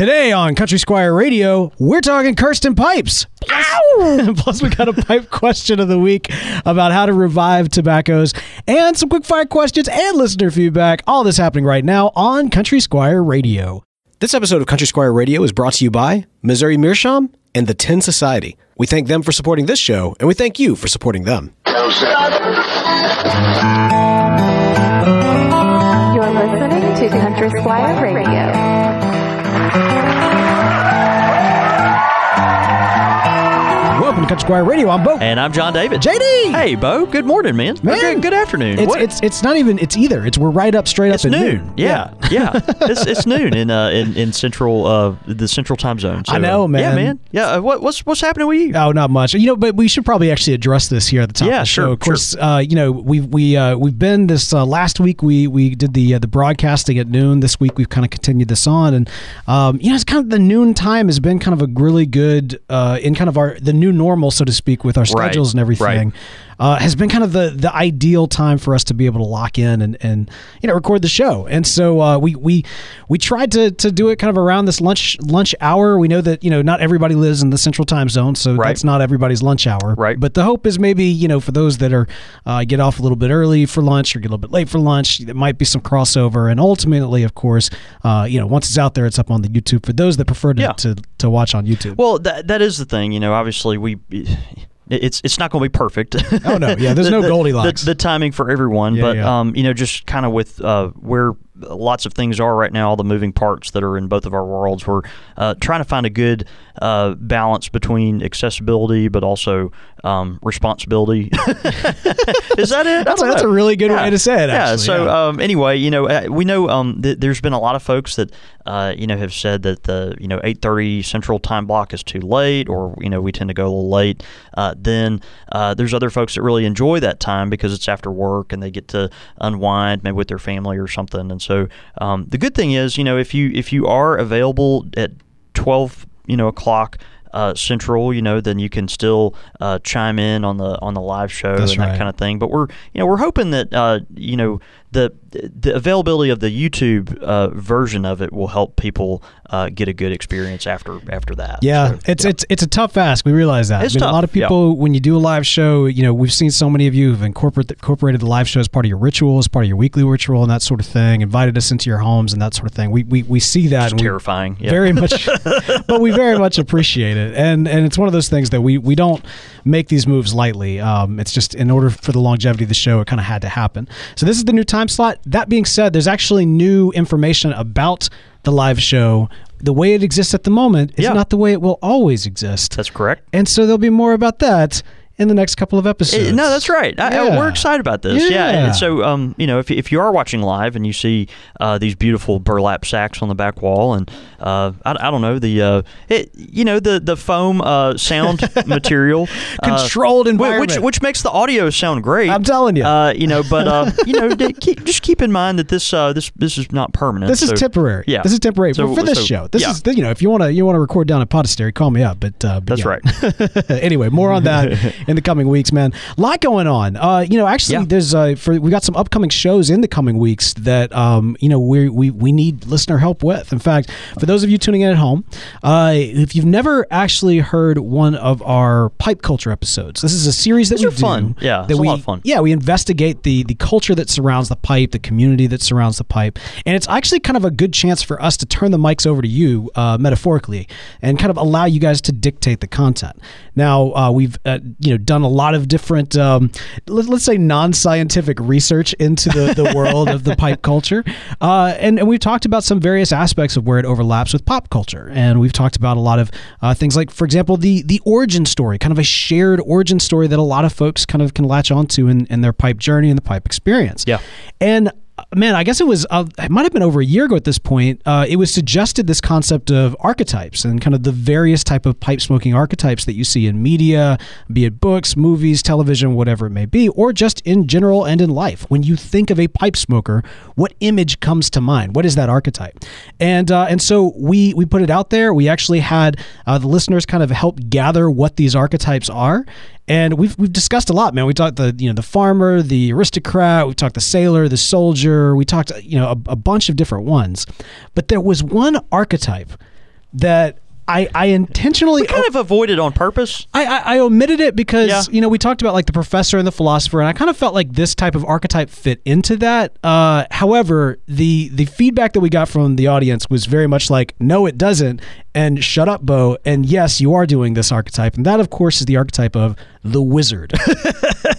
Today on Country Squire Radio, we're talking Kirsten pipes. Plus, we got a pipe question of the week about how to revive tobaccos and some quick fire questions and listener feedback. All this happening right now on Country Squire Radio. This episode of Country Squire Radio is brought to you by Missouri Meerschaum and the Tin Society. We thank them for supporting this show, and we thank you for supporting them. You're listening to Country Squire Radio. Country Squire Radio. I'm Beau. And I'm John David. JD. Hey, Beau. Good morning, man. Man. Okay, good afternoon. It's, What- it's it's not even it's either. It's we're right up straight it's up at noon. Yeah, yeah. it's, it's noon in uh in, in central uh the central time zone. I know, man. Yeah, man. Yeah. Uh, what, what's what's happening with you? Oh, not much. You know, but we should probably actually address this here at the top Yeah, of the show. sure, Of course, uh, you know we've we uh, we've been this uh, last week. We we did the uh, the broadcasting at noon. This week we've kind of continued this on, and um, you know it's kind of the noon time has been kind of a really good uh, in kind of our the new normal, so to speak, with our Right, schedules and everything. right. Uh, has been kind of the the ideal time for us to be able to lock in and, and you know record the show. And so uh, we we we tried to, to do it kind of around this lunch lunch hour. We know that you know not everybody lives in the central time zone, so Right. that's not everybody's lunch hour. Right. But the hope is maybe you know for those that are uh, get off a little bit early for lunch or get a little bit late for lunch, there might be some crossover. And ultimately, of course, uh, you know once it's out there, it's up on the YouTube for those that prefer to Yeah. to, to watch on YouTube. Well, that that is the thing. You know, obviously we. It's it's not going to be perfect. Oh, no. Yeah, there's The- no Goldilocks. The, the timing for everyone, Yeah, but yeah. um, you know, just kind of with uh, where lots of things are right now, all the moving parts that are in both of our worlds, we're uh, trying to find a good uh, balance between accessibility but also um, responsibility. is that it? That's a- that's a really good way to say it, Yeah. actually, So yeah. um, anyway, you know, uh, we know um, th- there's been a lot of folks that uh, you know have said that the you know 8:30 Central Time block is too late, or you know we tend to go a little late. Uh, then uh, there's other folks that really enjoy that time because it's after work and they get to unwind maybe with their family or something. And so um, the good thing is, you know, if you if you are available at 12 you know o'clock. Uh, central, you know, then you can still uh, chime in on the on the live show That's and right. that kind of thing. But we're you know we're hoping that uh, you know the the availability of the YouTube uh, version of it will help people uh, get a good experience after after that. Yeah, So, it's yeah. it's it's a tough ask. We realize that. It's I mean, A lot of yeah. people, when you do a live show, you know, we've seen so many of you who've incorporate, incorporated the live show as part of your ritual, as part of your weekly ritual, and that sort of thing. Invited us into your homes and that sort of thing. We we, we see that. Terrifying. Yeah. Very much, but we very much appreciate it, and and it's one of those things that we we don't make these moves lightly. Um, it's just in order for the longevity of the show, it kind of had to happen. So this is the new time slot. That being said, there's actually new information about the live show. The way it exists at the moment is Yeah. not the way it will always exist. That's correct. and so there'll be more about that in the next couple of episodes. Eh, no, that's right. I, I- we're excited about this. Yeah. Yeah. And so, um, you know, if, if you are watching live and you see uh, these beautiful burlap sacks on the back wall, and uh, I, I don't know the, uh, it, you know, the the foam uh, sound material, uh, Controlled whi- environment. which which makes the audio sound great. I'm telling you. Uh, you know, but uh, you know, d- keep, just keep in mind that this uh, this this is not permanent. This is temporary. Yeah. this is temporary. So- but for this so- show, this yeah. is you know if you want to you want to record down at Podastery, call me up. But, uh, but That's yeah. right. anyway, more on that in the coming weeks, man. A lot going on. Uh, you know, actually, Yeah. there's uh, for we got some upcoming shows in the coming weeks that um, you know we we we need listener help with. In fact, for those of you tuning in at home, uh, if you've never actually heard one of our pipe culture episodes, this is a series that These we are do. fun. Yeah, that it's a we lot of fun. yeah we investigate the the culture that surrounds the pipe, the community that surrounds the pipe, and it's actually kind of a good chance for us to turn the mics over to you uh, metaphorically and kind of allow you guys to dictate the content. Now uh, we've uh, you know done a lot of different um, let, let's say non-scientific research into the, the world of the pipe culture, uh, and and we've talked about some various aspects of where it overlaps with pop culture, and we've talked about a lot of uh, things like, for example, the the origin story, kind of a shared origin story that a lot of folks kind of can latch onto in, in their pipe journey and the pipe experience. Yeah. and man, I guess it was uh, it might have been over a year ago at this point. Uh, it was suggested this concept of archetypes and kind of the various type of pipe smoking archetypes that you see in media, be it books, movies, television, whatever it may be, or just in general and in life. When you think of a pipe smoker, what image comes to mind? What is that archetype? And uh, and so we we put it out there. We actually had uh, the listeners kind of help gather what these archetypes are. And we've we've discussed a lot, man. We talked the you know the farmer, the aristocrat. We talked the sailor, the soldier. We talked you know a, a bunch of different ones, but there was one archetype that I, I intentionally kind of avoided on purpose. I, I, I omitted it because Yeah. you know we talked about like the professor and the philosopher, and I kind of felt like this type of archetype fit into that. Uh, however, the the feedback that we got from the audience was very much like, no, it doesn't, and shut up, Beau. And yes, you are doing this archetype, and that of course is the archetype of the wizard.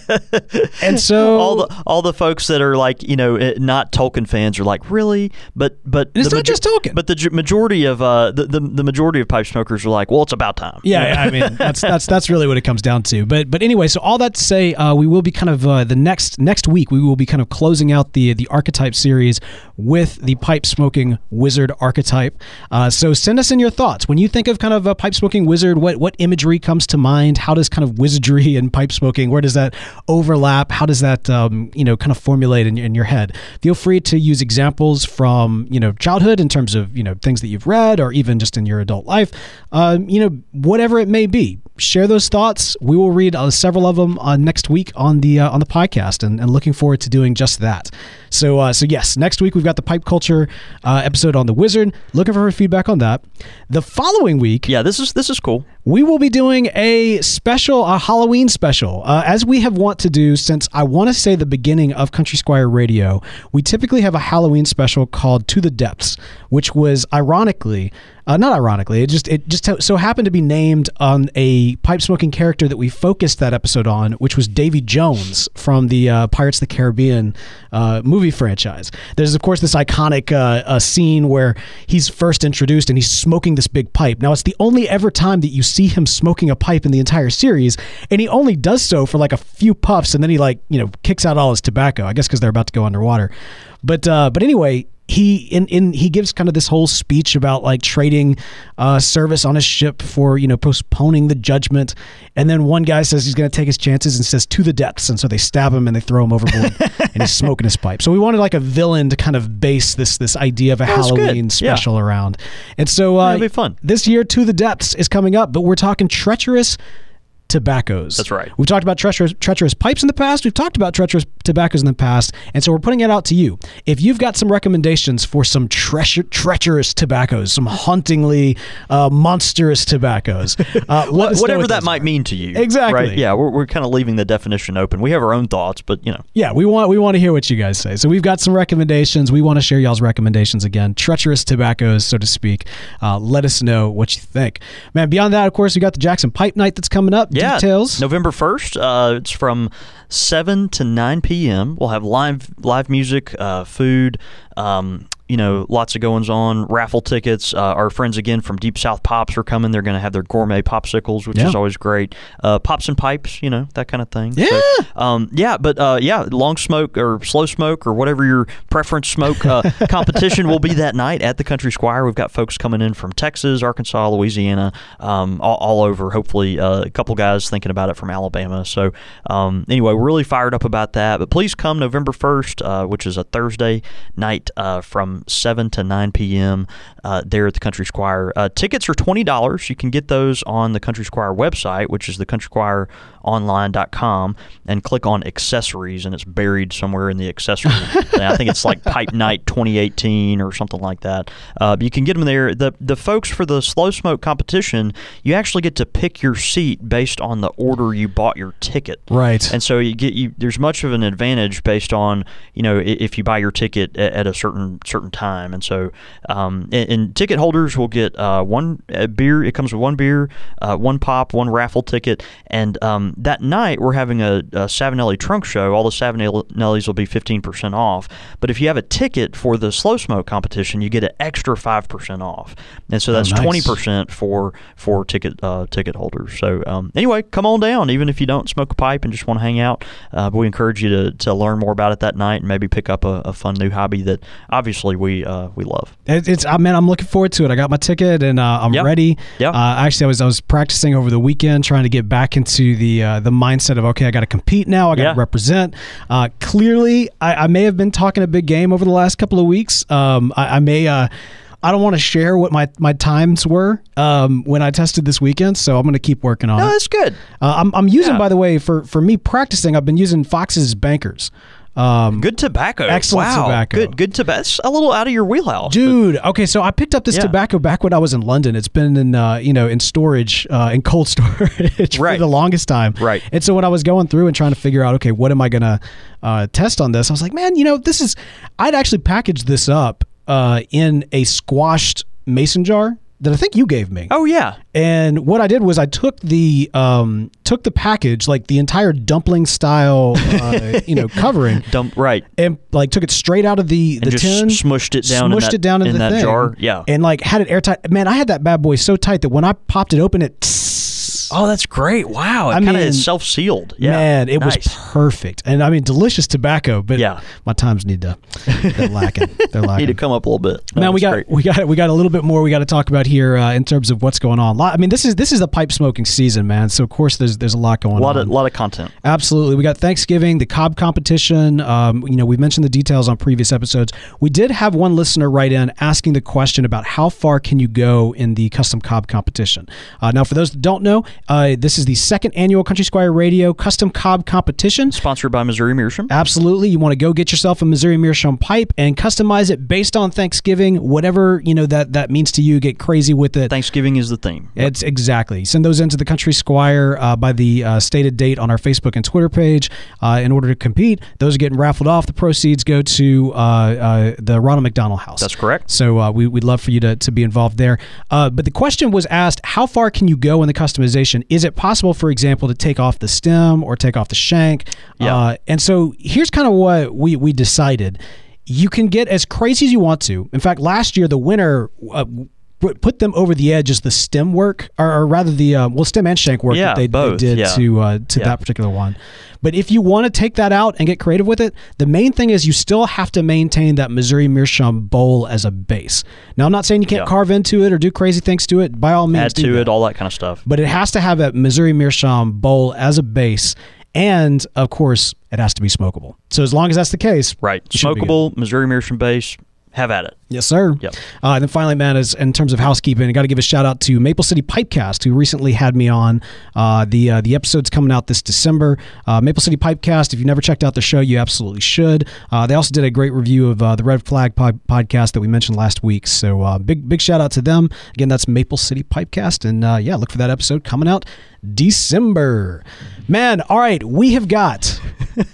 and so all the all the folks that are like you know not Tolkien fans are like really, but but It's not just Tolkien. But the majority of uh the, the the majority of pipe smokers are like, well, it's about time. Yeah, I mean that's that's that's really what it comes down to. But but anyway, so all that to say, uh, we will be kind of uh, the next next week we will be kind of closing out the the archetype series with the pipe smoking wizard archetype. Uh, so send us in your thoughts when you think of kind of a pipe smoking wizard. What what imagery comes to mind? How does kind of wizardry and pipe smoking where does that overlap? How does that um, you know kind of formulate in, in your head? Feel free to use examples from you know childhood in terms of you know things that you've read or even just in your adult life. Um, you know whatever it may be. Share those thoughts. We will read uh, several of them uh, next week on the uh, on the podcast, and, and looking forward to doing just that. So uh, so yes, next week we've got the pipe culture uh, episode on the wizard. Looking for feedback on that. The following week, Yeah, this is this is cool. we will be doing a special, a Halloween special, uh, as we have want to do since I want to say the beginning of Country Squire Radio. We typically have a Halloween special called "To the Depths," which was ironically, uh, not ironically, it just it just so happened to be named on a pipe smoking character that we focused that episode on, which was Davy Jones from the uh, Pirates of the Caribbean uh, movie franchise. There's of course this iconic uh, uh, scene where he's first introduced and he's smoking this big pipe. Now it's the only ever time that you see him smoking a pipe in the entire series, and he only does so for like a few puffs, and then he like you know kicks out all his tobacco. I guess because they're about to go underwater. But uh, but anyway, he in, in he gives kind of this whole speech about like trading uh, service on a ship for you know postponing the judgment, and then one guy says he's going to take his chances and says to the depths, and so they stab him and they throw him overboard, and he's smoking his pipe. So we wanted like a villain to kind of base this this idea of a That's good. Halloween Yeah. special around, and so uh, It'll be fun. This year, to the depths is coming up, but we're talking treacherous tobaccos. That's right. We've talked about treacherous, treacherous pipes in the past. We've talked about treacherous tobaccos in the past, and so we're putting it out to you. If you've got some recommendations for some treasure, treacherous tobaccos, some hauntingly uh, monstrous tobaccos, uh, let us know Whatever what that might are. mean to you. Exactly. Right? Yeah, we're, we're kind of leaving the definition open. We have our own thoughts, but you know. Yeah, we want we want to hear what you guys say. So we've got some recommendations. We want to share y'all's recommendations again, treacherous tobaccos, so to speak. Uh, let us know what you think, man. Beyond that, of course, we got the Jackson Pipe Night that's coming up. Yeah, Details. November first. Uh, it's from seven to nine p.m. We'll have live live music, uh, food. Um, you know, lots of goings on, raffle tickets. Uh, our friends again from Deep South Pops are coming. They're going to have their gourmet popsicles, which Yeah. is always great. Uh, pops and pipes, you know, that kind of thing. Yeah. So, um, yeah, but uh, yeah, long smoke or slow smoke or whatever your preference smoke uh, competition will be that night at the Country Squire. We've got folks coming in from Texas, Arkansas, Louisiana, um, all, all over. Hopefully, uh, a couple guys thinking about it from Alabama. So um, anyway, we're really fired up about that. But please come November first, uh, which is a Thursday night uh, from seven to nine p.m. Uh, there at the Country Squire. Uh, tickets are twenty dollars. You can get those on the Country Squire website, which is the countrysquireonline.com, and click on accessories, and it's buried somewhere in the accessory. I think it's like Pipe Night 2018 or something like that. Uh, you can get them there. The the folks for the slow smoke competition, you actually get to pick your seat based on the order you bought your ticket. Right. And so you get you. There's much of an advantage based on you know if you buy your ticket at, at a certain certain time. And so um, and, and ticket holders will get uh, one uh, beer. It comes with one beer, uh, one pop, one raffle ticket. And um, that night we're having a, a Savinelli trunk show. All the Savinellis will be 15% off. But if you have a ticket for the slow smoke competition, you get an extra 5% off. And so that's nice. 20% for for ticket uh, ticket holders. So um, anyway, come on down. Even if you don't smoke a pipe and just want to hang out, uh, but we encourage you to, to learn more about it that night and maybe pick up a, a fun new hobby that obviously we uh, we love. It, it's I man, I'm looking forward to it. I got my ticket and uh, I'm Yep. ready. Yep. Uh, actually, I was I was practicing over the weekend, trying to get back into the uh, the mindset of okay, I got to compete now. I got to Yeah. represent. Uh, clearly, I, I may have been talking a big game over the last couple of weeks. Um, I, I may. Uh, I don't want to share what my, my times were um, when I tested this weekend, so I'm going to keep working on No, it. that's good. Uh, I'm, I'm using, Yeah. by the way, for, for me practicing, I've been using Fox's Bankers. Um, Good tobacco. Excellent wow. tobacco. Good good tobacco. That's a little out of your wheelhouse. Dude, okay, so I picked up this Yeah. tobacco back when I was in London. It's been in, uh, you know, in storage, uh, in cold storage for the longest time. Right. And so when I was going through and trying to figure out, okay, what am I gonna uh, test on this? I was like, man, you know, this is. I'd actually packaged this up uh, in a squashed mason jar that I think you gave me. Oh yeah. And what I did was I took the um, took the package, like the entire dumpling style, uh, you know, covering, Dump right. and like took it straight out of the the And just tin, smushed it down in smushed that- it down in, in the that thing, jar. Yeah. and like had it airtight. Man, I had that bad boy so tight that when I popped it open, it. Oh, that's great. Wow. It I kind of is self sealed. Yeah. Man, it nice. was perfect, and I mean delicious tobacco. But Yeah. my times need to they're lacking. They're lacking. Need to come up a little bit. No, Man, we got great. we got we got a little bit more we got to talk about here uh, in terms of what's going on. I mean, this is this is the pipe smoking season, man. So of course there's there's a lot going a lot on. of lot of content. Absolutely. We got Thanksgiving, the Cob competition. Um, you know, we've mentioned the details on previous episodes. We did have one listener write in asking the question about how far can you go in the custom Cob competition. Uh, now, for those that don't know, uh, this is the second annual Country Squire Radio Custom Cob competition. Sponsored by Missouri Meerschaum. Absolutely. You want to go get yourself a Missouri Meerschaum pipe and customize it based on Thanksgiving, whatever, you know, that, that means to you. Get crazy with it. Thanksgiving is the theme. It's exactly. Send those into the Country Squire uh, by the uh, stated date on our Facebook and Twitter page. Uh, in order to compete, those are getting raffled off. The proceeds go to uh, uh, the Ronald McDonald House. That's correct. So uh, we, we'd love for you to, to be involved there. Uh, but the question was asked how far can you go in the customization? Is it possible, for example, to take off the stem or take off the shank? Yeah. Uh, and so here's kind of what we, we decided. You can get as crazy as you want to. In fact, last year, the winner. Uh, put- them over the edge as the stem work, or, or rather the uh, well stem and shank work Yeah, that they, they did yeah. to uh, to Yeah. that particular one. But if you want to take that out and get creative with it, the main thing is you still have to maintain that Missouri Meerschaum bowl as a base. Now, I'm not saying you can't carve into it or do crazy things to it. By all means, Add to that. it, all that kind of stuff. But it has to have that Missouri Meerschaum bowl as a base, and of course, it has to be smokable. So as long as that's the case, Right. you should be good. Smokable, Missouri Meerschaum base. Have at it. Yes, sir. Yep. Uh, and then finally, man, is in terms of housekeeping, I got to give a shout out to Maple City Pipecast, who recently had me on. Uh, the uh, the episode's coming out this December. Uh, Maple City Pipecast. If you've never checked out the show, you absolutely should. Uh, they also did a great review of uh, the Red Flag pod- podcast that we mentioned last week. So uh, big big shout out to them. Again, that's Maple City Pipecast, and uh, yeah, look for that episode coming out December. Man, all right, we have got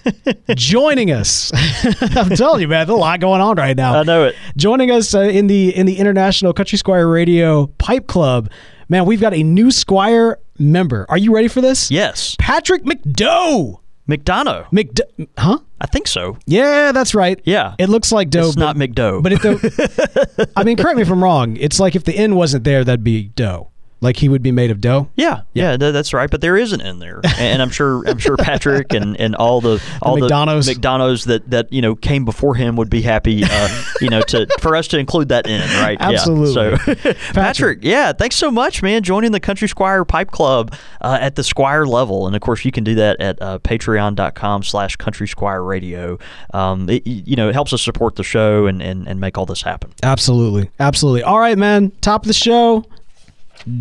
joining us. I'm telling you, man, there's a lot going on right now I know it. joining us uh, in the in the International Country Squire Radio Pipe Club. Man, we've got a new Squire member. Are you ready for this? Yes. Patrick McDoe. McDonough. McDoe, huh? I think so. Yeah, that's right. Yeah. It looks like dough. It's not McDoe. But if the, I mean, correct me if I'm wrong. It's like if the N wasn't there, that'd be dough. Like he would be made of dough. Yeah, yeah, th- that's right. But there isn't in there, and I'm sure I'm sure Patrick and, and all the all the, McDonoughs. McDonoughs that, that you know came before him would be happy, uh, you know, to for us to include that in, right? Absolutely. Yeah. So, Patrick, yeah, thanks so much, man, joining the Country Squire Pipe Club uh, at the Squire level, and of course you can do that at uh, Patreon.com/slash Country Squire Radio. Um, it, you know, it helps us support the show and, and and make all this happen. Absolutely. Absolutely. All right, man. Top of the show.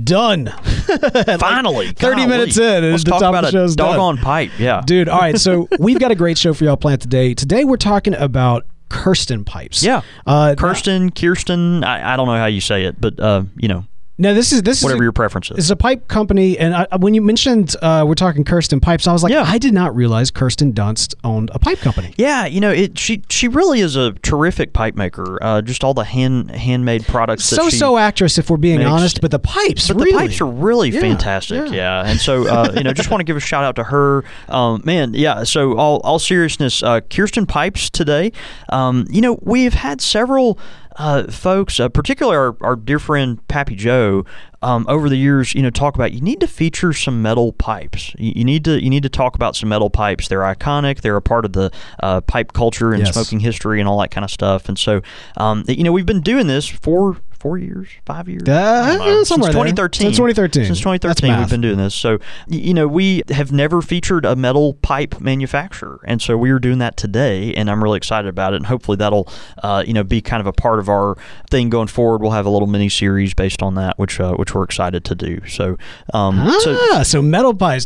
Done. Finally, 30 golly. minutes in, Let's the talk top of about the a show's done. pipe. Yeah, Dude, all right. So we've got a great show for y'all planned today. Today we're talking about Kirsten pipes. Yeah. Uh, Kirsten, Kirsten, I, I don't know how you say it, but uh, you know, Now this is this whatever is a, your preference is. it's a pipe company, and I, when you mentioned uh, we're talking Kirsten pipes, I was like, Yeah. I did not realize Kirsten Dunst owned a pipe company. Yeah, you know, it. She she really is a terrific pipe maker. Uh, just all the hand handmade products. that So she so actress, if we're being honest, but the pipes, But really, the pipes are really Yeah, fantastic, yeah. yeah. And so, uh, you know, just want to give a shout out to her, um, man. Yeah. So, all all seriousness, uh, Kirsten Pipes today. Um, you know, we've had several uh, folks, uh, particularly our, our dear friend Pappy Joe, um, over the years, you know, talk about you need to feature some metal pipes. You, you need to you need to talk about some metal pipes. They're iconic. They're a part of the uh, pipe culture and Yes. smoking history and all that kind of stuff. And so, um, you know, we've been doing this for four years, five years, Uh, I don't somewhere since there. 2013. Since 2013. Since 2013, we've been doing this. So, you know, we have never featured a metal pipe manufacturer, and so we are doing that today, and I'm really excited about it. And hopefully, that'll, uh, you know, be kind of a part of our thing going forward. We'll have a little mini series based on that, which uh, which we're excited to do. So, um, so Ah, so metal pies.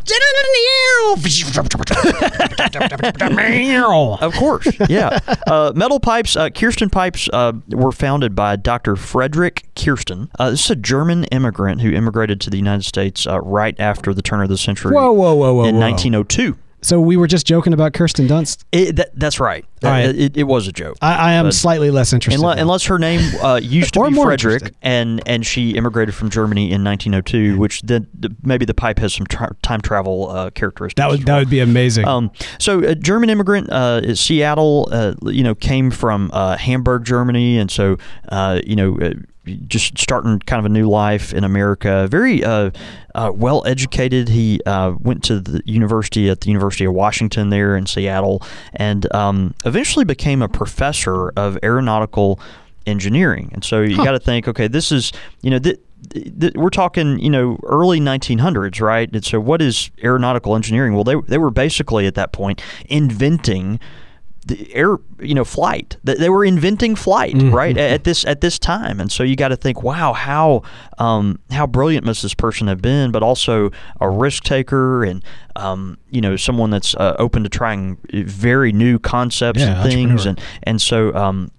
Of course, yeah. Uh, metal pipes, uh, Kirsten pipes, uh, were founded by Dr. Frederick Kirsten. Uh, this is a German immigrant who immigrated to the United States uh, right after the turn of the century. Whoa, whoa, whoa, whoa, In whoa. 1902. So we were just joking about Kirsten Dunst. It, that, that's right. Right. Uh, It, it was a joke. I, I am slightly less interested. Unless, unless her name uh, used to be Frederick, interested. and and she immigrated from Germany in 1902, which then the, maybe the pipe has some tra- time travel uh, characteristics. that would that would be amazing. Um, so a German immigrant, uh, Seattle, uh, you know, came from uh, Hamburg, Germany, and so uh, you know, uh, just starting kind of a new life in America. Very uh, uh, well educated. He uh, went to the university at the University of Washington there in Seattle, and um, eventually became a professor of aeronautical engineering. And so you got to think, okay, this is you know. Th- we're talking, you know, early 1900s, right? And so, what is aeronautical engineering? Well, they they were basically at that point inventing the air, you know, flight. They were inventing flight, right? At this at this time, and so you got to think, wow, how um, how brilliant must this person have been? But also a risk taker, and um, you know, someone that's uh, open to trying very new concepts Yeah, and things, and and so. Um,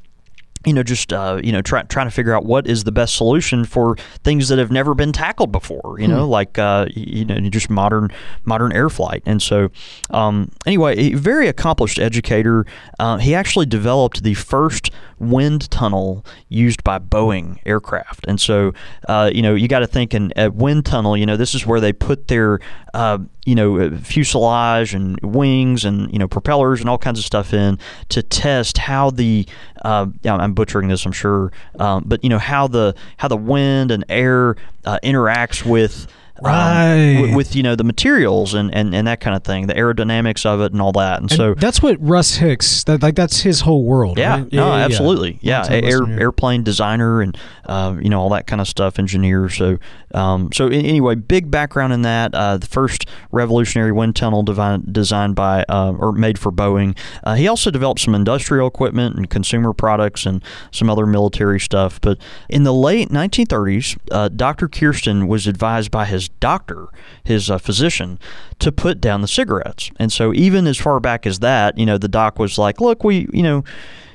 you know, just uh, you know, try, trying to figure out what is the best solution for things that have never been tackled before. You know, like uh, you know, just modern modern air flight. And so, um, anyway, a very accomplished educator. Uh, he actually developed the first wind tunnel used by Boeing aircraft. And so, uh, you know, you got to think in a wind tunnel. You know, this is where they put their uh, you know uh, fuselage and wings and you know propellers and all kinds of stuff in to test how the uh, I'm butchering this, I'm sure, um, but you know how the how the wind and air uh, interacts with. Um, Right. with, you know the materials and, and, and that kind of thing, the aerodynamics of it and all that, and, And so that's what Russ Hicks. That like that's his whole world. yeah, right? no, absolutely, yeah, Long-time air airplane designer and uh, you know all that kind of stuff, engineer. So, um, so anyway, big background in that. Uh, the first revolutionary wind tunnel devi- designed by uh, or made for Boeing. Uh, he also developed some industrial equipment and consumer products and some other military stuff. But in the late 1930s, uh, Dr. Kirsten was advised by his doctor, his uh, physician, to put down the cigarettes. And so even as far back as that, you know, the doc was like, "Look, we, you know."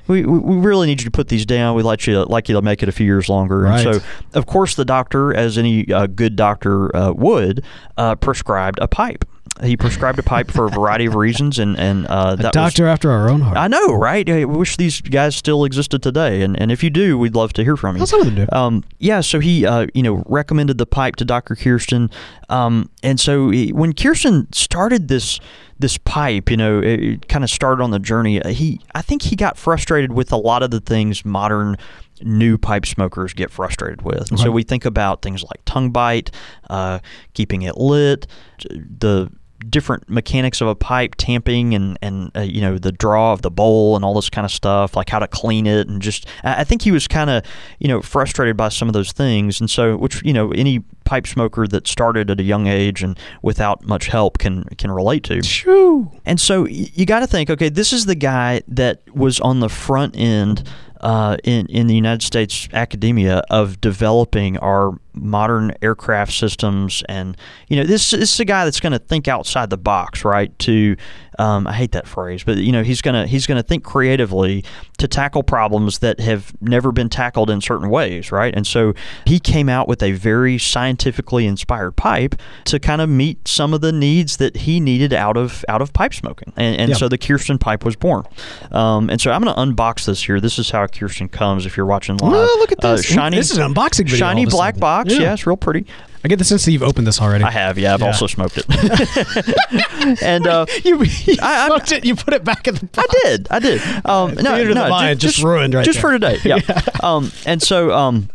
We, we really need you to put these down. We'd like you to, like you to make it a few years longer. Right. And so, of course, the doctor, as any uh, good doctor uh, would, uh, prescribed a pipe. He prescribed a pipe for a variety of reasons, and and uh, A that was, doctor after our own heart. I know, right? I wish these guys still existed today, and, and if you do, we'd love to hear from you. Well, some of them do. Um, yeah, so he, uh, you know, recommended the pipe to Dr. Kirsten, um, and so he, when Kirsten started this this pipe, you know, it, it kind of started on the journey. uh, He, I think, he got frustrated with a lot of the things modern new pipe smokers get frustrated with. And so we think about things like tongue bite, uh, keeping it lit, the different mechanics of a pipe tamping and and uh, you know the draw of the bowl and all this kind of stuff like how to clean it and just I think he was kind of you know frustrated by some of those things and so which you know any pipe smoker that started at a young age and without much help can can relate to Shoo. and so you got to think, okay, this is the guy that was on the front end uh, in in the United States academia of developing our modern aircraft systems, and you know, this, this is a guy that's going to think outside the box, right? To um, I hate that phrase, but you know, he's gonna he's gonna think creatively to tackle problems that have never been tackled in certain ways, right? And so he came out with a very scientifically inspired pipe to kind of meet some of the needs that he needed out of out of pipe smoking, and, and Yeah. so the Kirsten pipe was born. Um, and so I'm going to unbox this here. This is how a Kirsten comes. If you're watching live, look at Uh, this. shiny. This is an unboxing video Shiny all of a black sudden. Box. Yeah. Yeah. it's real pretty. I get the sense that you've opened this already. I have. Yeah, I've Yeah. also smoked it. and uh, You, you I- smoked it. You put it back in the box. I did. I did. Um, no, the no, Mind just ruined right Just there. for today. Yeah. Um, and so, um,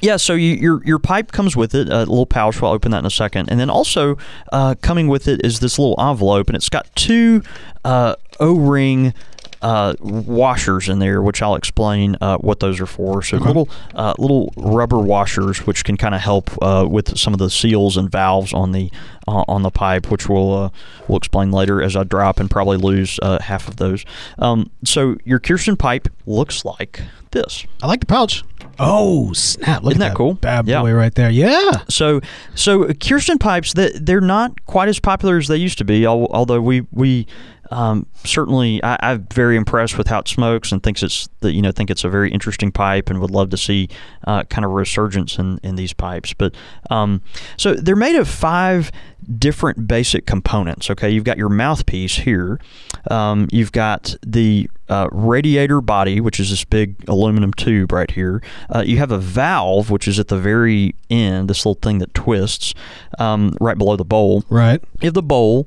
yeah. So you, your your pipe comes with it, a little pouch. We'll open that in a second. And then also uh, coming with it is this little envelope, and it's got two uh, O-ring uh, washers in there, which I'll explain uh, what those are for. So little uh, little rubber washers, which can kind of help uh, with some of the seals and valves on the uh, on the pipe, which we'll uh, we'll explain later as I drop and probably lose uh, half of those. Um, so your Kirsten pipe looks like this. I like the pouch. Oh snap! Look Isn't at that cool? bad Yeah. boy right there. Yeah. So, so Kirsten pipes that they're not quite as popular as they used to be. Although we we um, certainly I, I'm very impressed with how it smokes and thinks it's the, you know think it's a very interesting pipe and would love to see uh, kind of resurgence in, in these pipes. But um, so they're made of five different basic components. Okay, you've got your mouthpiece here. Um, you've got the uh, radiator body, which is this big aluminum tube right here. Uh, you have a valve, which is at the very end, this little thing that twists um, right below the bowl. Right. You have the bowl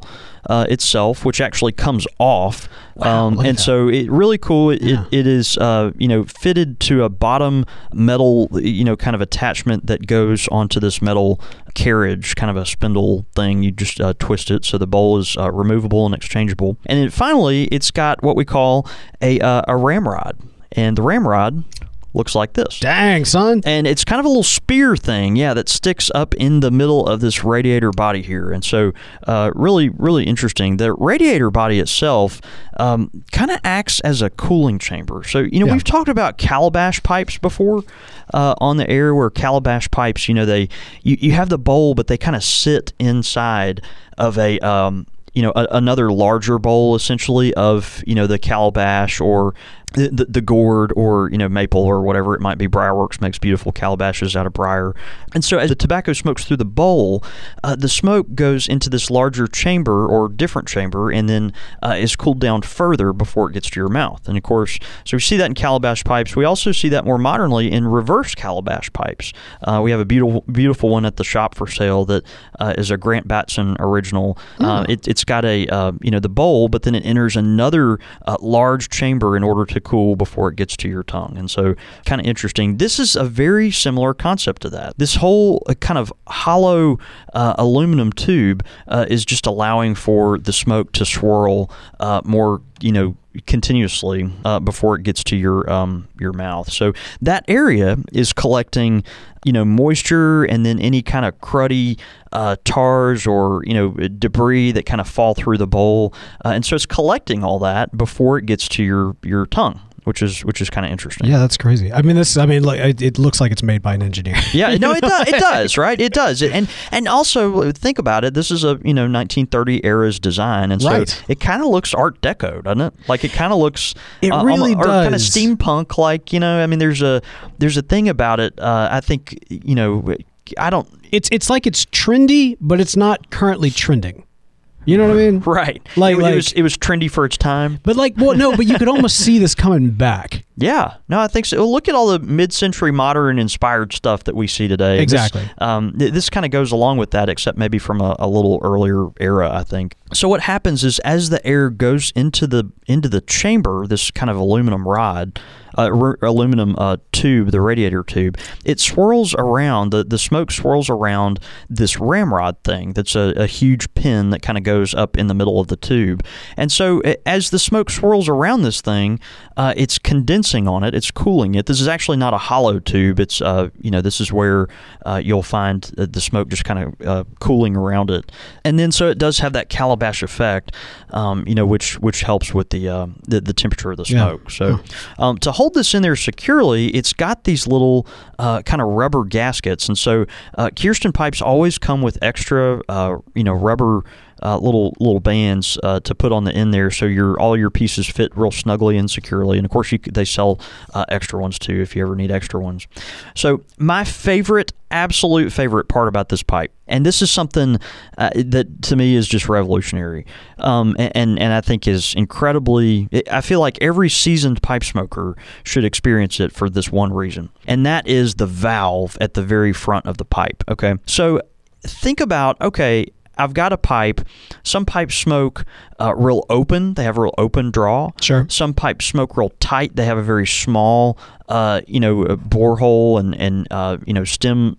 uh, itself, which actually comes off, Wow, um, and that. so it really cool. It, Yeah. it, it is uh, you know fitted to a bottom metal you know kind of attachment that goes onto this metal carriage, kind of a spindle thing. You just uh, twist it so the bowl is uh, removable and exchangeable. And then finally, it's got what we call a uh, a ramrod, and the ramrod looks like this. Dang, son. And it's kind of a little spear thing, yeah, that sticks up in the middle of this radiator body here. And so, uh, really, really interesting. The radiator body itself um, kind of acts as a cooling chamber. So, you know, Yeah. we've talked about calabash pipes before uh, on the air, where calabash pipes, you know, they you, you have the bowl, but they kind of sit inside of a um, you know a, another larger bowl essentially of you know the calabash or the, the, gourd or you know maple or whatever it might be. Briarworks makes beautiful calabashes out of briar. And so as the tobacco smokes through the bowl uh, the smoke goes into this larger chamber or different chamber and then uh, is cooled down further before it gets to your mouth. And of course so we see that in calabash pipes. We also see that more modernly in reverse calabash pipes. Uh, we have a beautiful beautiful one at the shop for sale that uh, is a Grant Batson original. Uh, it, it's got a uh, you know the bowl but then it enters another uh, large chamber in order to cool before it gets to your tongue. And so kind of interesting. This is a very similar concept to that. This whole uh, kind of hollow uh, aluminum tube uh, is just allowing for the smoke to swirl uh, more you know continuously uh, before it gets to your um, your mouth. So that area is collecting, you know, moisture and then any kind of cruddy uh, tars or you know debris that kind of fall through the bowl, uh, and so it's collecting all that before it gets to your your tongue, which is which is kind of interesting. Yeah, that's crazy. I mean, this. I mean, like, it, it looks like it's made by an engineer. Yeah, no, it does. It does, right? It does, and and also think about it. This is a you know 1930 era's design, and so Right. it kind of looks Art Deco, doesn't it? Like it kind of looks. It uh, really almo- or kind of steampunk, like you know. I mean, there's a there's a thing about it. Uh, I think you know. I don't. It's it's like it's trendy, but it's not currently trending. You know what I mean? Right. Like- it, it was it was trendy for its time. But like, well, no, but you could almost see this coming back. Yeah, no, I think so. Well, Look at all the mid-century modern inspired stuff that we see today. This- Exactly. um, this kind of goes along with that, except maybe from a, a little earlier era, I think. So what happens is, as the air goes into the into the chamber, this kind of aluminum rod, uh, r- aluminum uh, tube, the radiator tube, it swirls around. the The smoke swirls around this ramrod thing. That's a, a huge pin that kind of goes up in the middle of the tube. And so, as the smoke swirls around this thing, uh, it's condensing on it. It's cooling it. This is actually not a hollow tube. It's uh, you know, this is where uh, you'll find the smoke just kind of uh, cooling around it. And then so it does have that calabash effect, um, you know, which which helps with the the, the temperature of the Yeah. smoke. So um, to hold this in there securely, it's got these little uh, kind of rubber gaskets, and so uh, Kirsten pipes always come with extra, uh, you know, rubber. Uh, little little bands uh, to put on the end there, so your all your pieces fit real snugly and securely. And of course, you they sell uh, extra ones too if you ever need extra ones. So my favorite, absolute favorite part about this pipe, and this is something uh, that to me is just revolutionary, um, and, and and I think is incredibly. I feel like every seasoned pipe smoker should experience it for this one reason, and that is the valve at the very front of the pipe. Okay, so think about okay. I've got a pipe. Some pipes smoke uh, real open. They have a real open draw. Sure. Some pipes smoke real tight. They have a very small, uh, you know, uh, borehole and and uh, you know stem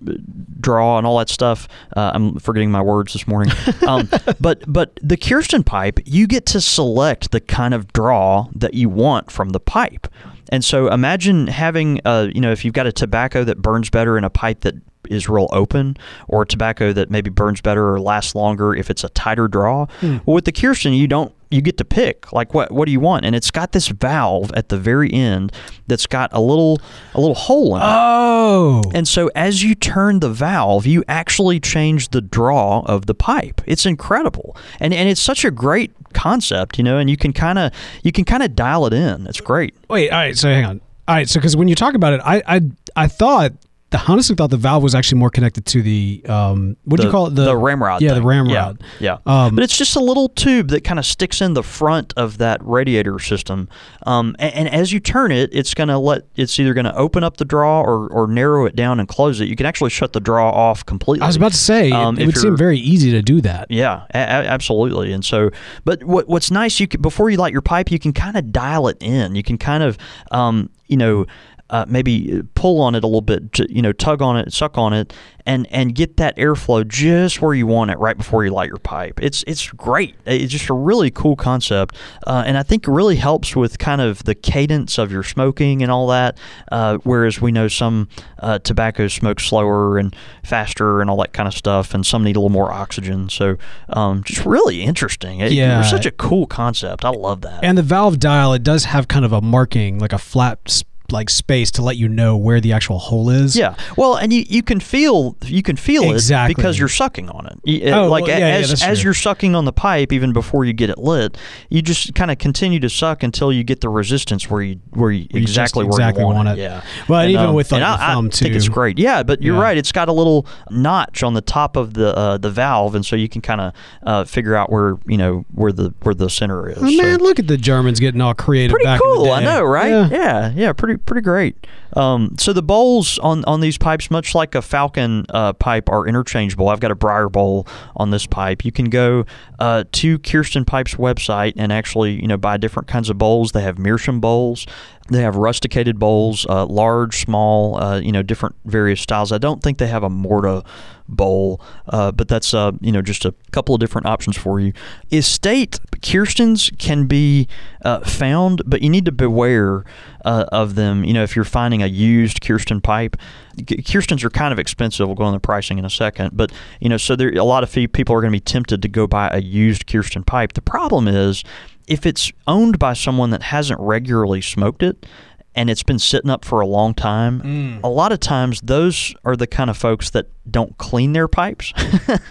draw and all that stuff. Uh, I'm forgetting my words this morning. Um, but but the Kirsten pipe, you get to select the kind of draw that you want from the pipe. And so imagine having, uh, you know, if you've got a tobacco that burns better in a pipe that is real open, or tobacco that maybe burns better or lasts longer if it's a tighter draw. Well, with the Kirsten, you don't. You get to pick like what what do you want, and it's got this valve at the very end that's got a little a little hole in it. Oh, And so as you turn the valve, you actually change the draw of the pipe. It's incredible. And and it's such a great concept, you know, and you can kind of you can kind of dial it in. It's great. wait. All right. So hang on. All right. So because when you talk about it, I I I thought. I honestly thought the valve was actually more connected to the um, what do you call it? the ramrod Yeah, the ramrod. Yeah. Um, but it's just a little tube that kind of sticks in the front of that radiator system. Um, and, and as you turn it, it's going to let it's either going to open up the draw or, or narrow it down and close it. You can actually shut the draw off completely. I was about to say it- Um, it, would seem very easy to do that. Yeah, a- a- absolutely. And so, but what what's nice, you can, before you light your pipe, you can kind of dial it in. You can kind of, um, you know. Uh, maybe pull on it a little bit, to, you know, tug on it, suck on it, and and get that airflow just where you want it right before you light your pipe. It's it's great. It's just a really cool concept, uh, and I think it really helps with kind of the cadence of your smoking and all that. Uh, whereas we know some uh, tobaccos smoke slower and faster and all that kind of stuff, and some need a little more oxygen. So um, just really interesting. It, Yeah. such a cool concept. I love that. And the valve dial, it does have kind of a marking, like a flat s- like space to let you know where the actual hole is. Yeah, well, and you, you can feel you can feel Exactly. it because you're sucking on it. You- Oh, like well, yeah, yeah, as that's as you're sucking on the pipe, even before you get it lit, you just kind of continue to suck until you get the resistance where you where you you exactly where exactly you want, want it. it. Yeah. Well, and even um, with, like, the I, thumb, I think it's great. Yeah, but you're Yeah. right. It's got a little notch on the top of the uh, the valve, and so you can kind of uh, figure out where you know where the where the center is. Oh, So- man, look at the Germans getting all creative. pretty back in the cool. I know, right? Yeah. Yeah. yeah, pretty pretty great. Um, so the bowls on on these pipes, much like a Falcon uh, pipe, are interchangeable. I've got a Briar bowl on this pipe. You can go uh, to Kirsten Pipe's website and actually, you know, buy different kinds of bowls. They have Meerschaum bowls. They have rusticated bowls, uh, large, small, uh, you know, different various styles. I don't think they have a Morta bowl, uh, but that's uh, you know just a couple of different options for you. Estate Kirstens can be uh, found, but you need to beware uh, of them. You know, if you're finding a used Kirsten pipe, Kirstens are kind of expensive. We'll go on the pricing in a second, but you know, so there a lot of people are going to be tempted to go buy a used Kirsten pipe. The problem is if it's owned by someone that hasn't regularly smoked it and it's been sitting up for a long time, mm. a lot of times those are the kind of folks that don't clean their pipes.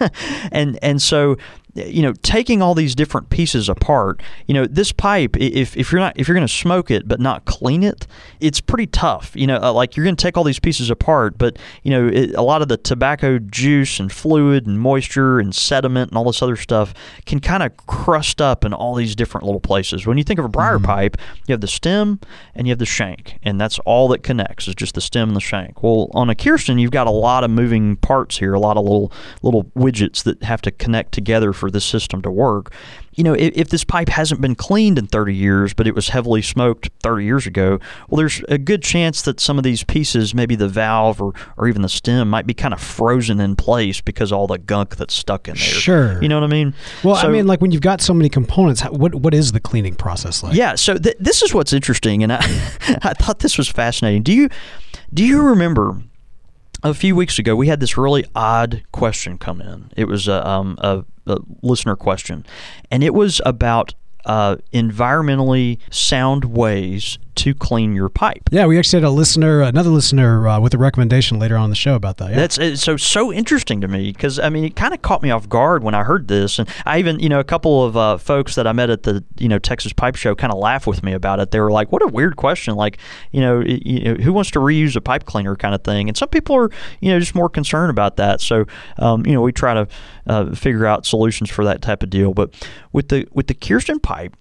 and and so you know, taking all these different pieces apart, you know, this pipe, if, if you're not if you're going to smoke it but not clean it, it's pretty tough. You know, uh, like you're going to take all these pieces apart, but you know, it, a lot of the tobacco juice and fluid and moisture and sediment and all this other stuff can kind of crust up in all these different little places. When you think of a briar pipe, you have the stem and you have the shank, and that's all that connects is just the stem and the shank. Well, on a Kirsten, you've got a lot of moving parts here, a lot of little little widgets that have to connect together for this system to work. You know, if, if this pipe hasn't been cleaned in 30 years, but it was heavily smoked 30 years ago, well, there's a good chance that some of these pieces, maybe the valve or, or even the stem, might be kind of frozen in place because all the gunk that's stuck in there. Sure. You know what I mean? Well, I mean, like when you've got so many components, how, what what is the cleaning process like? yeah. So th- this is what's interesting, and I I thought this was fascinating. Do you do you remember a few weeks ago we had this really odd question come in? It was a um, a, a listener question, and it was about uh, environmentally sound ways to clean your pipe. Yeah, we actually had a listener, another listener, uh, with a recommendation later on in the show about that. Yeah. That's it's so so interesting to me because I mean it kind of caught me off guard when I heard this, and I even you know a couple of uh, folks that I met at the you know Texas Pipe Show kind of laughed with me about it. They were like, "What a weird question! Like you know, you know who wants to reuse a pipe cleaner kind of thing?" And some people are you know just more concerned about that. So um, you know we try to uh, figure out solutions for that type of deal. But with the with the Kirsten pipe,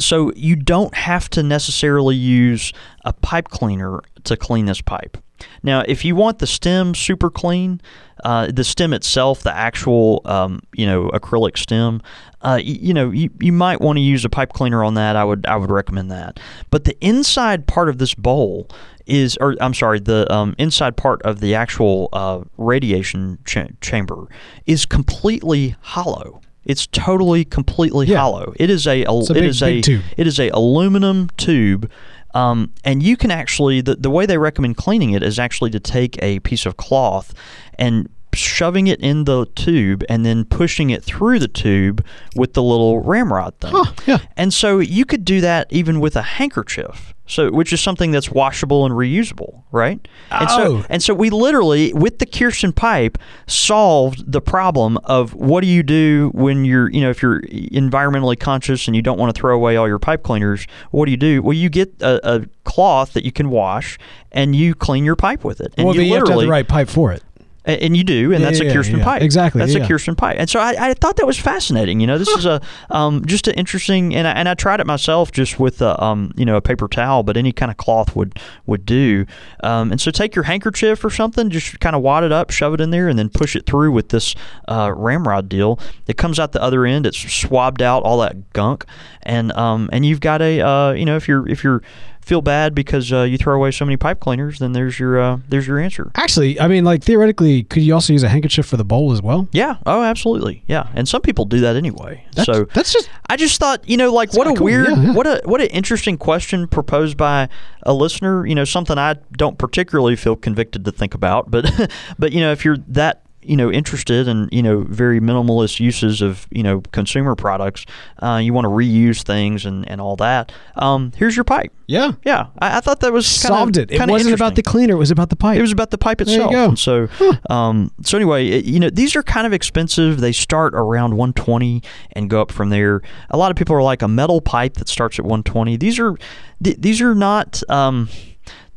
so you don't have to necessarily use a pipe cleaner to clean this pipe. Now, if you want the stem super clean, uh, the stem itself, the actual um, you know acrylic stem, uh, y- you know you, you might want to use a pipe cleaner on that. I would I would recommend that. But the inside part of this bowl is, or I'm sorry, the um, inside part of the actual uh, radiation cha- chamber is completely hollow. It's totally, completely Yeah. hollow. It is a, a it big- is a, tube. it is a aluminum tube. Um, and you can actually the, the way they recommend cleaning it is actually to take a piece of cloth and shoving it in the tube and then pushing it through the tube with the little ramrod thing. Huh, yeah. And so you could do that even with a handkerchief. So which is something that's washable and reusable, right? And so Oh. and so we literally with the Kirsten pipe solved the problem of what do you do when you're, you know, if you're environmentally conscious and you don't want to throw away all your pipe cleaners, what do you do? Well, you get a, a cloth that you can wash and you clean your pipe with it. And well, you you have to have the right pipe for it. And you do, and Yeah, that's yeah, a Kirsten yeah. pipe. Exactly, That's a Kirsten pipe. And so I, I thought that was fascinating. You know, this is a um, just an interesting, and I, and I tried it myself just with a, um, you know a paper towel, but any kind of cloth would would do. Um, and so take your handkerchief or something, just kind of wad it up, shove it in there, and then push it through with this uh, ramrod deal. It comes out the other end. It's swabbed out all that gunk, and um, and you've got a uh, you know if you're if you're feel bad because uh, you throw away so many pipe cleaners, then there's your uh, there's your answer. Actually, I mean, like theoretically, could you also use a handkerchief for the bowl as well? Yeah. Oh, absolutely. Yeah. And some people do that anyway. That's, so that's just I just thought, you know, like what a cool. weird, Yeah, yeah. what a what an interesting question proposed by a listener. You know, something I don't particularly feel convicted to think about, but but you know, if you're that you know interested in you know very minimalist uses of you know consumer products, uh, you want to reuse things and and all that. Um, here's your pipe. yeah. Yeah, I, I thought that was kinda, Solved it. It wasn't about the cleaner; it was about the pipe. It was about the pipe There you itself. go. And so, um, so anyway, it- you know, these are kind of expensive. They start around 120 and go up from there. A lot of people are like a metal pipe that starts at 120. These are, th- these are not. Um,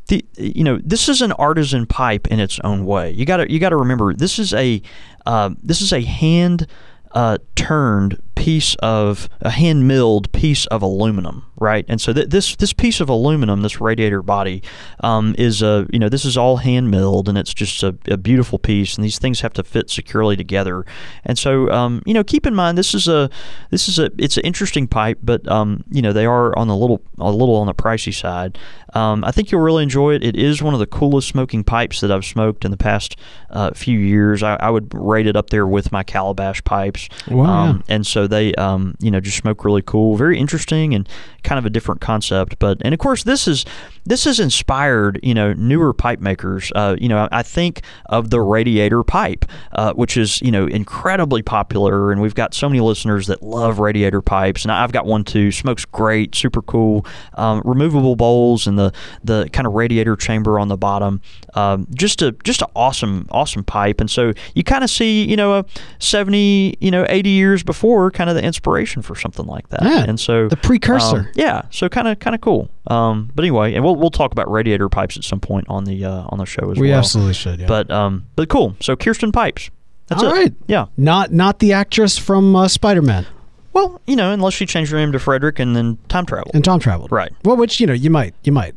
the, you know this is an artisan pipe in its own way. You got to you got to remember this is a uh, this is a hand uh, turned piece of a hand milled piece of aluminum, right? And so th- this this piece of aluminum, this radiator body, um, is a you know this is all hand milled, and it's just a, a beautiful piece. And these things have to fit securely together. And so um, you know keep in mind this is a this is a it's an interesting pipe, but um, you know they are on the little a little on the pricey side. Um, I think you'll really enjoy it. It is one of the coolest smoking pipes that I've smoked in the past uh, few years. I, I would rate it up there with my Calabash pipes. Wow, Um, and so they, um, you know, just smoke really cool, very interesting, and kind of a different concept. But and of course, this is this has inspired you know newer pipe makers. Uh, you know, I, think of the radiator pipe, uh, which is you know incredibly popular, and we've got so many listeners that love radiator pipes, and I've got one too. Smokes great, super cool, um, removable bowls, and the the kind of radiator chamber on the bottom. Um, just a just an awesome awesome pipe, and so you kind of see you know a seventy you know eighty years before kind of the inspiration for something like that, Yeah, and so the precursor. um, yeah, so kind of kind of cool. Um, but anyway, and we'll we'll talk about radiator pipes at some point on the uh, on the show as we well. We absolutely should. Yeah. But um, but cool. So Kirsten Pipes. That's All it. right. Yeah. not not the actress from uh, Spider Man Well, you know, unless she changed her name to Frederick and then time travel. and Tom traveled. Right. Well, which you know you might you might.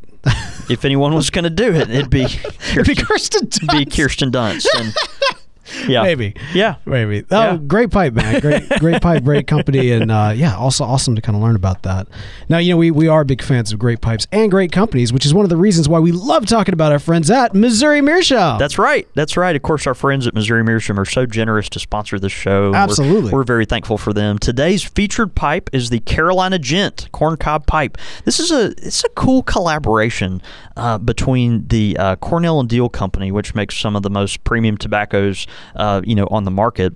if anyone was going to do it, it'd be It'd be Kirsten, Kirsten be Dunst. Kirsten Dunst. And, yeah. Maybe. Yeah. Maybe. Oh, Yeah. great pipe, man. Great, great pipe, great company, and uh, yeah, also awesome to kind of learn about that. Now, you know, we, we are big fans of great pipes and great companies, which is one of the reasons why we love talking about our friends at Missouri Meerschaum. That's right. That's right. Of course, our friends at Missouri Meerschaum are so generous to sponsor this show. We're- Absolutely. We're, very thankful for them. Today's featured pipe is the Carolina Gent corncob pipe. This is a it's a cool collaboration uh, between the uh, Cornell and Diehl Company, which makes some of the most premium tobaccos, uh, you know, on the market.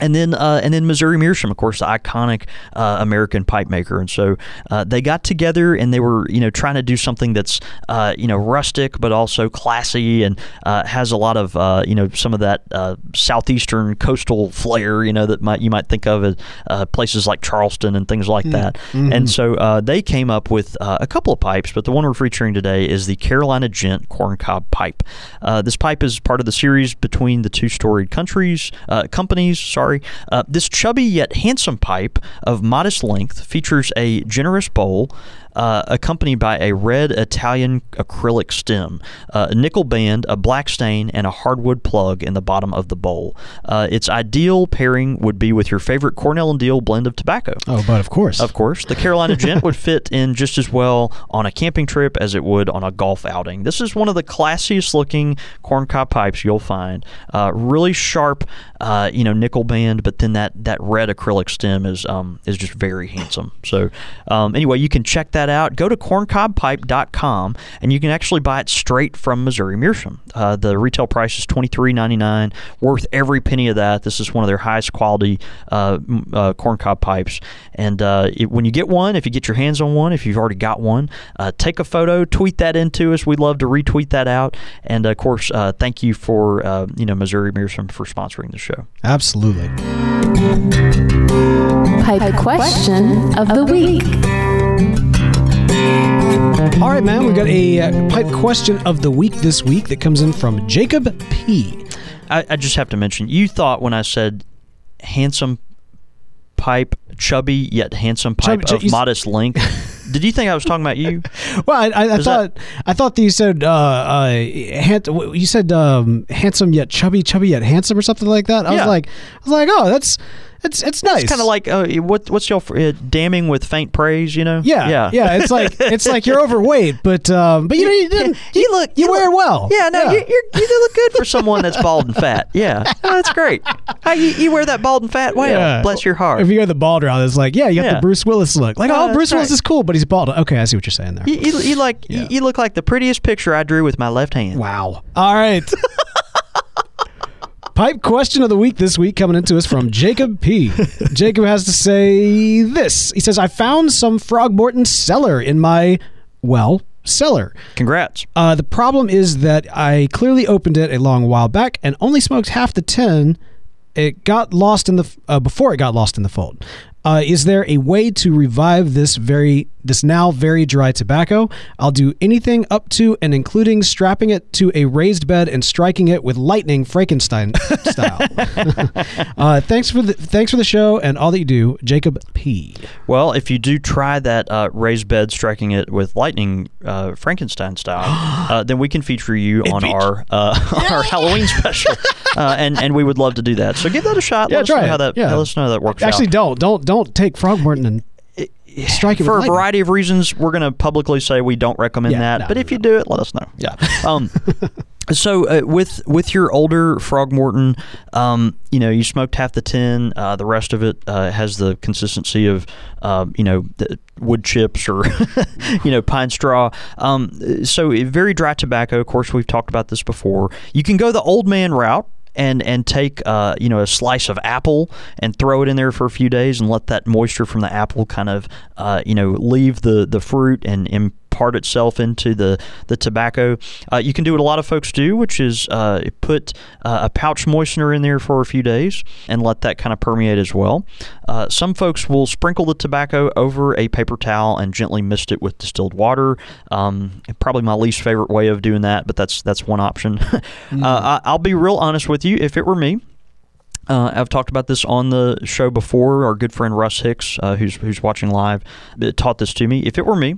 And then, uh, and then Missouri Meerschaum, of course, the iconic uh, American pipe maker, and so uh, they got together and they were, you know, trying to do something that's, uh, you know, rustic but also classy and uh, has a lot of, uh, you know, some of that uh, southeastern coastal flair, you know, that might you might think of as uh, places like Charleston and things like that. And so uh, they came up with uh, a couple of pipes, but the one we're featuring today is the Carolina Gent corncob pipe. Uh, this pipe is part of the series between the two storied countries uh, companies. Sorry, uh, this chubby yet handsome pipe of modest length features a generous bowl. Uh, accompanied by a red Italian acrylic stem, uh, a nickel band, a black stain, and a hardwood plug in the bottom of the bowl. Uh, its ideal pairing would be with your favorite Cornell and Diehl blend of tobacco. Oh, but of course. Of course, the Carolina Gent would fit in just as well on a camping trip as it would on a golf outing. This is one of the classiest looking corncob pipes you'll find. Uh, really sharp, uh, you know, nickel band, but then that, that red acrylic stem is um, is just very handsome. So um, anyway, you can check that out. Go to corncobpipe.com and you can actually buy it straight from Missouri Meerschaum. Uh, the retail price is twenty three ninety nine, worth every penny of that. This is one of their highest quality uh, m- uh, corncob pipes. And uh, it, when you get one, if you get your hands on one, if you've already got one, uh, take a photo, tweet that into us. We'd love to retweet that out. And of course, uh, thank you for uh, you know Missouri Meerschaum for sponsoring the show. Absolutely. Pipe question of the week. All right, man. We've got a uh, pipe question of the week this week that comes in from Jacob P. I, I just have to mention, you thought when I said handsome pipe, chubby yet handsome pipe Chubby- of modest length. Did you think I was talking about you? Well, I, I, I thought I thought that you said uh, uh, hand, you said um, handsome yet chubby, chubby yet handsome, or something like that. I Yeah. was like, I was like, oh, that's it's it's nice. It's kind of like uh, what what's your uh, damning with faint praise? You know? yeah, yeah, yeah. It's like it's like you're overweight, but um, but you know you didn't. You look. You wear it well. Yeah, no, Yeah. You, you're, you do look good for someone that's bald and fat. Yeah, oh, that's great. How you, you wear that bald and fat well? Yeah. Bless your heart. If you got the bald round, it's like, yeah, you got Yeah. the Bruce Willis look. Like, oh, Bruce that's Willis right. is cool, but he's bald. Okay, I see what you're saying there. You, you, you like you, you look like the prettiest picture I drew with my left hand. Wow. All right. Pipe question of the week this week coming into us from Jacob P. Jacob has to say this. He says, I found some Frogmorton cellar in my, well, cellar. Congrats. Uh, the problem is that I clearly opened it a long while back and only smoked half the tin. It got lost in the uh, before it got lost in the fold. Uh, is there a way to revive this very this now very dry tobacco? I'll do anything up to and including strapping it to a raised bed and striking it with lightning Frankenstein style. uh, thanks for the thanks for the show and all that you do, Jacob P. Well, if you do try that uh, raised bed, striking it with lightning, uh, Frankenstein style, uh, then we can feature you on our uh, on our Halloween special, uh, and and we would love to do that. So give that a shot. Yeah, let us try know it. how that. Yeah. Let us know how that works. Actually, out. don't don't don't take Frogmorton and strike it for with a variety of reasons, we're going to publicly say we don't recommend Yeah, that. no, but no, if you do it, let us know. Yeah. Um, so uh, with with your older Frogmorton, um, you know, you smoked half the tin. Uh, the rest of it uh, has the consistency of, uh, you know, the wood chips or, you know, pine straw. Um, so very dry tobacco. Of course, we've talked about this before. You can go the old man route and and take uh, you know a slice of apple and throw it in there for a few days and let that moisture from the apple kind of uh, you know leave the the fruit and impart itself into the the tobacco. Uh, you can do what a lot of folks do, which is uh, put uh, a pouch moistener in there for a few days and let that kind of permeate as well. Uh, some folks will sprinkle the tobacco over a paper towel and gently mist it with distilled water. Um, probably my least favorite way of doing that, but that's that's one option. uh, I, I'll be real honest with you. If it were me, uh, I've talked about this on the show before. Our good friend Russ Hicks, uh, who's who's watching live, uh, taught this to me. If it were me,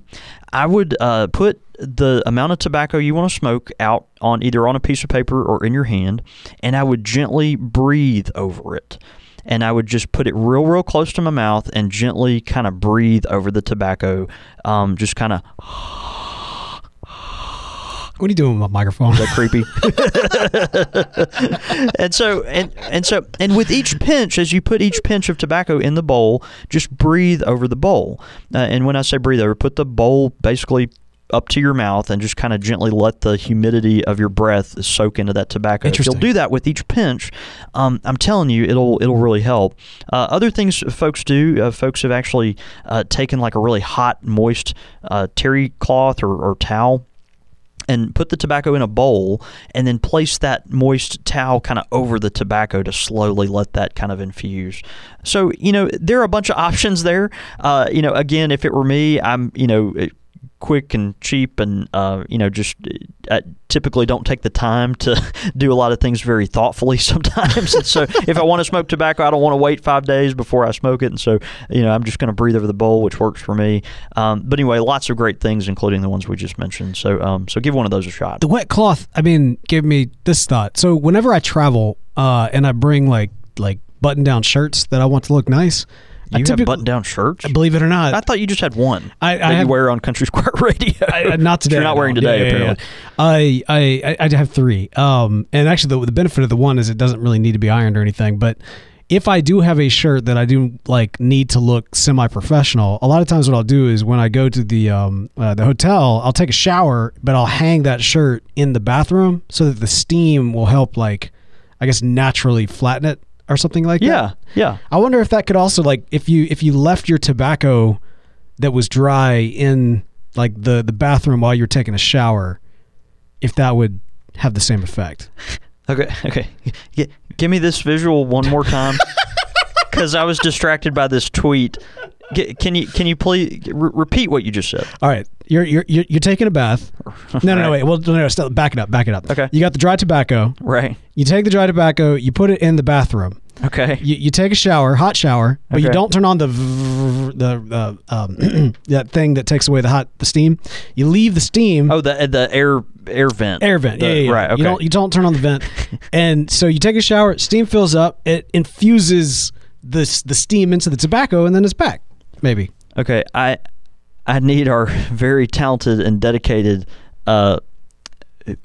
I would uh, put the amount of tobacco you want to smoke out on either on a piece of paper or in your hand, and I would gently breathe over it. And I would just put it real, real close to my mouth and gently kind of breathe over the tobacco. Um, just kind of What are you doing with my microphone? Is that creepy. and so and and so and with each pinch, as you put each pinch of tobacco in the bowl, just breathe over the bowl. Uh, and when I say breathe over, put the bowl basically up to your mouth and just kind of gently let the humidity of your breath soak into that tobacco. If you'll Interesting. do that with each pinch, um, I'm telling you, it'll it'll really help. Uh, other things folks do, uh, folks have actually uh, taken like a really hot, moist uh, terry cloth or, or towel and put the tobacco in a bowl and then place that moist towel kind of over the tobacco to slowly let that kind of infuse. So, you know, there are a bunch of options there. Uh, you know, again, if it were me, I'm, you know, quick and cheap, and uh, you know, just uh, typically don't take the time to do a lot of things very thoughtfully sometimes. and so, if I want to smoke tobacco, I don't want to wait five days before I smoke it, and so you know, I'm just going to breathe over the bowl, which works for me. Um, but anyway, lots of great things, including the ones we just mentioned. So, um, so give one of those a shot. The wet cloth, I mean, gave me this thought. So whenever I travel uh, and I bring like like button down shirts that I want to look nice, I You have typically- button-down shirts. Believe it or not, I thought you just had one. I- I have- you wear on Country Square Radio. I, not today. You're not wearing today, Yeah, yeah, apparently. yeah. I, I I have three. Um, and actually, the, the benefit of the one is it doesn't really need to be ironed or anything. But if I do have a shirt that I do like need to look semi-professional, a lot of times what I'll do is when I go to the um uh, the hotel, I'll take a shower, but I'll hang that shirt in the bathroom so that the steam will help like, I guess naturally flatten it or something like that. Yeah, yeah. I wonder if that could also like if you if you left your tobacco that was dry in like the the bathroom while you're taking a shower, if that would have the same effect. Okay, okay. G- give me this visual one more time, because I was distracted by this tweet. Can you can you please re- repeat what you just said? All right, you're you're you're, you're taking a bath. No, no, no, wait. Well, no, no, still back it up, back it up. Okay. You got the dry tobacco. Right. You take the dry tobacco. You put it in the bathroom. Okay. You, you take a shower, hot shower, but you don't turn on the v- the uh, um, that thing that takes away the hot the steam. You leave the steam. oh, the the air air vent. air vent. The- yeah, yeah, yeah. Right. Okay. You don't you don't turn on the vent, and so you take a shower. Steam fills up. It infuses this the steam into the tobacco, and then it's back. Maybe. Okay, I I need our very talented and dedicated uh,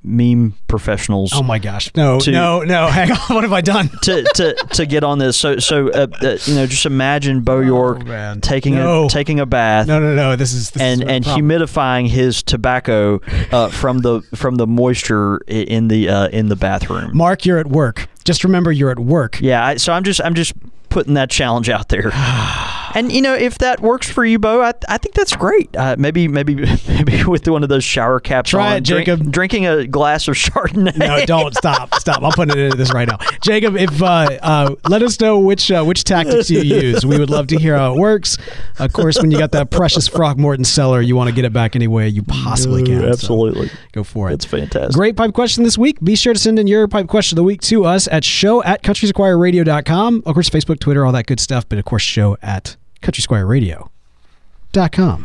meme professionals Oh my gosh! No, To- no, no. Hang on. What have I done? to, to to get on this. So so uh, uh, you know, just imagine Beau York Oh, taking No. a taking a bath. No, no, no. This is this and is and humidifying his tobacco uh, from the from the moisture in the uh, in the bathroom. Mark, you're at work. Just remember, you're at work. Yeah, I, so I'm just I'm just putting that challenge out there. And you know, if that works for you, Beau, I, I think that's great. Uh, maybe maybe maybe with one of those shower caps Try on, it, drink- Jacob. drinking a glass of Chardonnay. No, don't stop, stop. I'm putting it into this right now, Jacob. If uh, uh, let us know which uh, which tactics you use. We would love to hear how it works. Of course, when you got that precious Frogmorton cellar, you want to get it back any way you possibly can. so Absolutely, go for it. it's fantastic. Great pipe question this week. Be sure to send in your pipe question of the week to us at show at countrysquireradio.com. Of course, Facebook, Twitter, all that good stuff. But of course, show at countrysquireradio.com.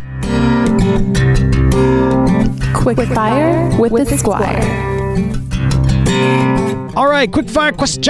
Quick fire with, the squire. All right, quick fire question.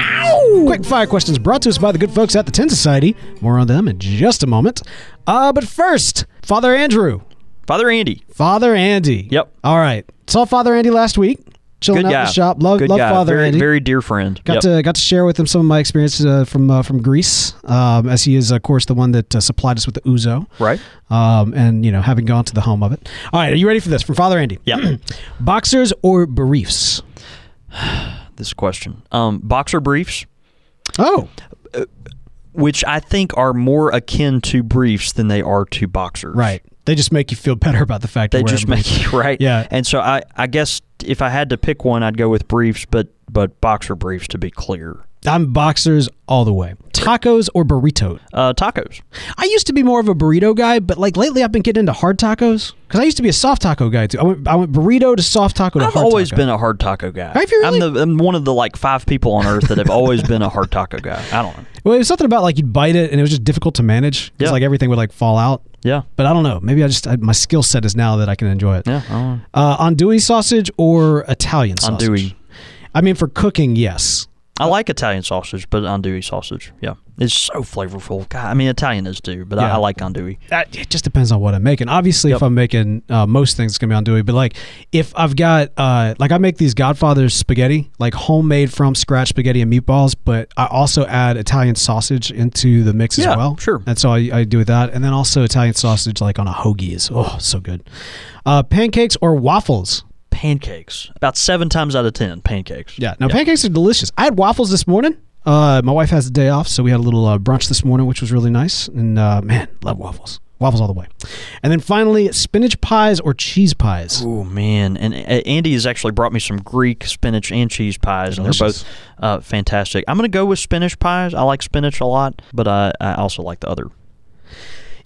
Ow! Quick fire questions brought to us by the good folks at the Tin Society. More on them in just a moment. Uh, but first, Father Andrew. Father Andy, Father Andy. Yep. All right. Saw Father Andy last week. Chilling good out guy. in the shop. Love, good love guy. Father very, Andy. Very dear friend. Got Yep. to got to share with him some of my experiences uh, from uh, from Greece, um, as he is, of course, the one that uh, supplied us with the ouzo, right. um, and you know, having gone to the home of it. All right, are you ready for this from Father Andy? Yeah. Boxers or briefs? this question. Um, boxer briefs. Oh, which I think are more akin to briefs than they are to boxers. right. They just make you feel better about the fact that They just make you right. Yeah. And so I, I guess if I had to pick one, I'd go with briefs, but but boxer briefs to be clear. I'm boxers all the way. Tacos or burrito? Uh, tacos. I used to be more of a burrito guy, but like lately I've been getting into hard tacos because I used to be a soft taco guy too. I went, I went burrito to soft taco to hard tacos. I've always taco. been a hard taco guy. Have you really? I'm, the, I'm one of the like five people on earth that have always been a hard taco guy. I don't know. Well, it was something about like you'd bite it and it was just difficult to manage because Yeah. like everything would like fall out. Yeah. But I don't know. Maybe I just I, my skill set is now that I can enjoy it. Yeah. I don't know. Uh, andouille sausage or Italian sausage? Andouille. I mean, for cooking, yes. I like Italian sausage, but andouille sausage, yeah, it's so flavorful. God, I mean, Italian is too, but I, Yeah. I like andouille. That, it just depends on what I'm making. Obviously, if I'm making uh, most things, it's gonna be andouille. But like, if I've got uh, like I make these Godfather's spaghetti, like homemade from scratch spaghetti and meatballs, but I also add Italian sausage into the mix Yeah, as well. sure. And so I, I do with that, and then also Italian sausage like on a hoagie is oh so good. Uh, pancakes or waffles? Pancakes, about seven times out of ten, pancakes. Yeah, no, pancakes are delicious. I had waffles this morning. Uh, my wife has a day off, so we had a little uh, brunch this morning, which was really nice. And uh, man, love waffles. Waffles all the way. And then finally, spinach pies or cheese pies. Oh man, and uh, Andy has actually brought me some Greek spinach and cheese pies, and they're Delicious. both uh, fantastic. I'm gonna go with spinach pies. I like spinach a lot, but I, I also like the other.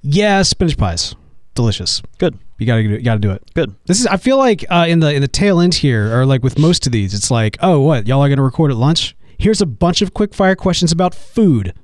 Yeah, spinach pies. Delicious. Good. You gotta do, you gotta do it. Good. This is. I feel like uh, in the in the tail end here, or like with most of these, it's like, oh, what y'all are gonna record at lunch? Here's a bunch of quick fire questions about food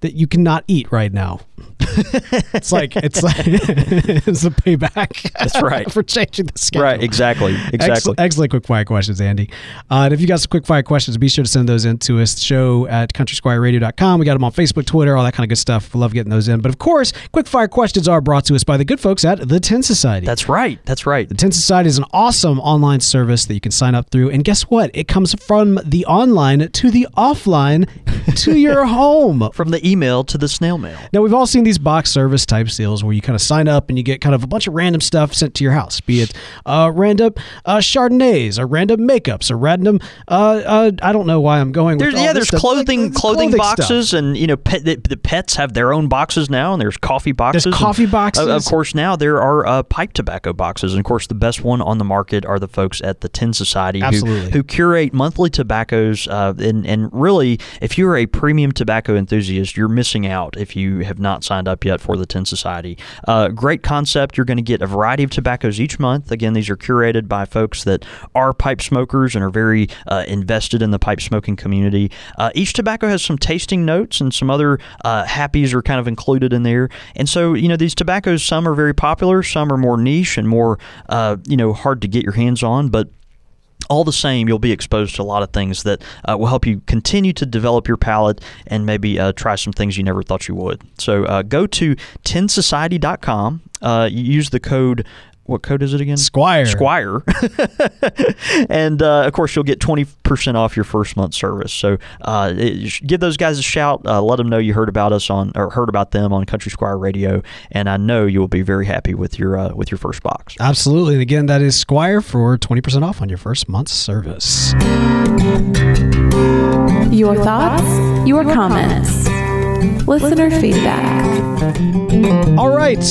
that you cannot eat right now. It's like it's like it's a payback. That's right. for changing the schedule. Right. Exactly. Exactly. Excellent, excellent quick fire questions, Andy. Uh, and if you got some quick fire questions, be sure to send those in to us. Show at countrysquireradio.com. We got them on Facebook, Twitter, all that kind of good stuff. We love getting those in. But of course, quick fire questions are brought to us by the good folks at the Tin Society. That's right. That's right. The Tin Society is an awesome online service that you can sign up through. And guess what? It comes from the online to the offline to your home. From the email to the snail mail. Now, we've all seen these box service type deals where you kind of sign up and you get kind of a bunch of random stuff sent to your house, be it uh, random uh, Chardonnays or random makeups or random, uh, uh, I don't know why I'm going with There's, yeah, there's stuff. Like, clothing clothing, stuff. boxes, and you know, pet, the, the pets have their own boxes now, and there's coffee boxes. and, coffee boxes. Of, of course, now there are uh, pipe tobacco boxes, and of course, the best one on the market are the folks at the Tin Society, who, who curate monthly tobaccos. Uh, and and really, if you're a premium tobacco enthusiast, you're missing out if you have not signed up yet for the Tin Society. Uh, great concept. You're going to get a variety of tobaccos each month. Again, these are curated by folks that are pipe smokers and are very uh, invested in the pipe smoking community. Uh, each tobacco has some tasting notes and some other uh, happies are kind of included in there. And so, you know, these tobaccos, some are very popular, some are more niche and more, uh, you know, hard to get your hands on, but all the same, you'll be exposed to a lot of things that uh, will help you continue to develop your palate and maybe uh, try some things you never thought you would. So uh, go to tinsociety.com. Uh, use the code. What code is it again? Squire. Squire. and uh, of course, you'll get 20% off your first month service. So uh, it, give those guys a shout. Uh, let them know you heard about us on or heard about them on Country Squire Radio. And I know you will be very happy with your uh, with your first box. Absolutely. And again, that is Squire for 20% off on your first month's service. Your thoughts, your comments, listener feedback. All right.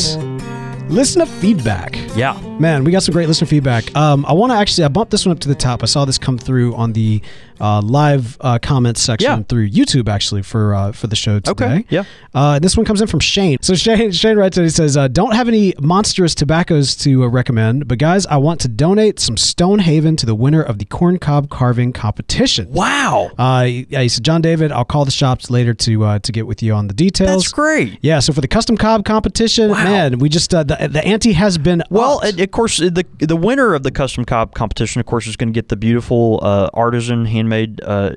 Listener feedback. Yeah. Man, we got some great listener feedback. Um, I want to actually, I bumped this one up to the top. I saw this come through on the uh, live uh, comments section Yeah. through YouTube, actually, for uh, for the show today. Okay, yeah. Uh, this one comes in from Shane. So Shane, Shane writes in, he says, uh, "Don't have any monstrous tobaccos to uh, recommend, but guys, I want to donate some Stonehaven to the winner of the corn cob carving competition." Wow. Uh, yeah, he said, John David, I'll call the shops later to uh, to get with you on the details. That's great. Yeah, so for the custom cob competition, Wow. man, we just uh, the the ante has been Well, of course, the the winner of the custom cob competition, of course, is going to get the beautiful uh, artisan, handmade, uh,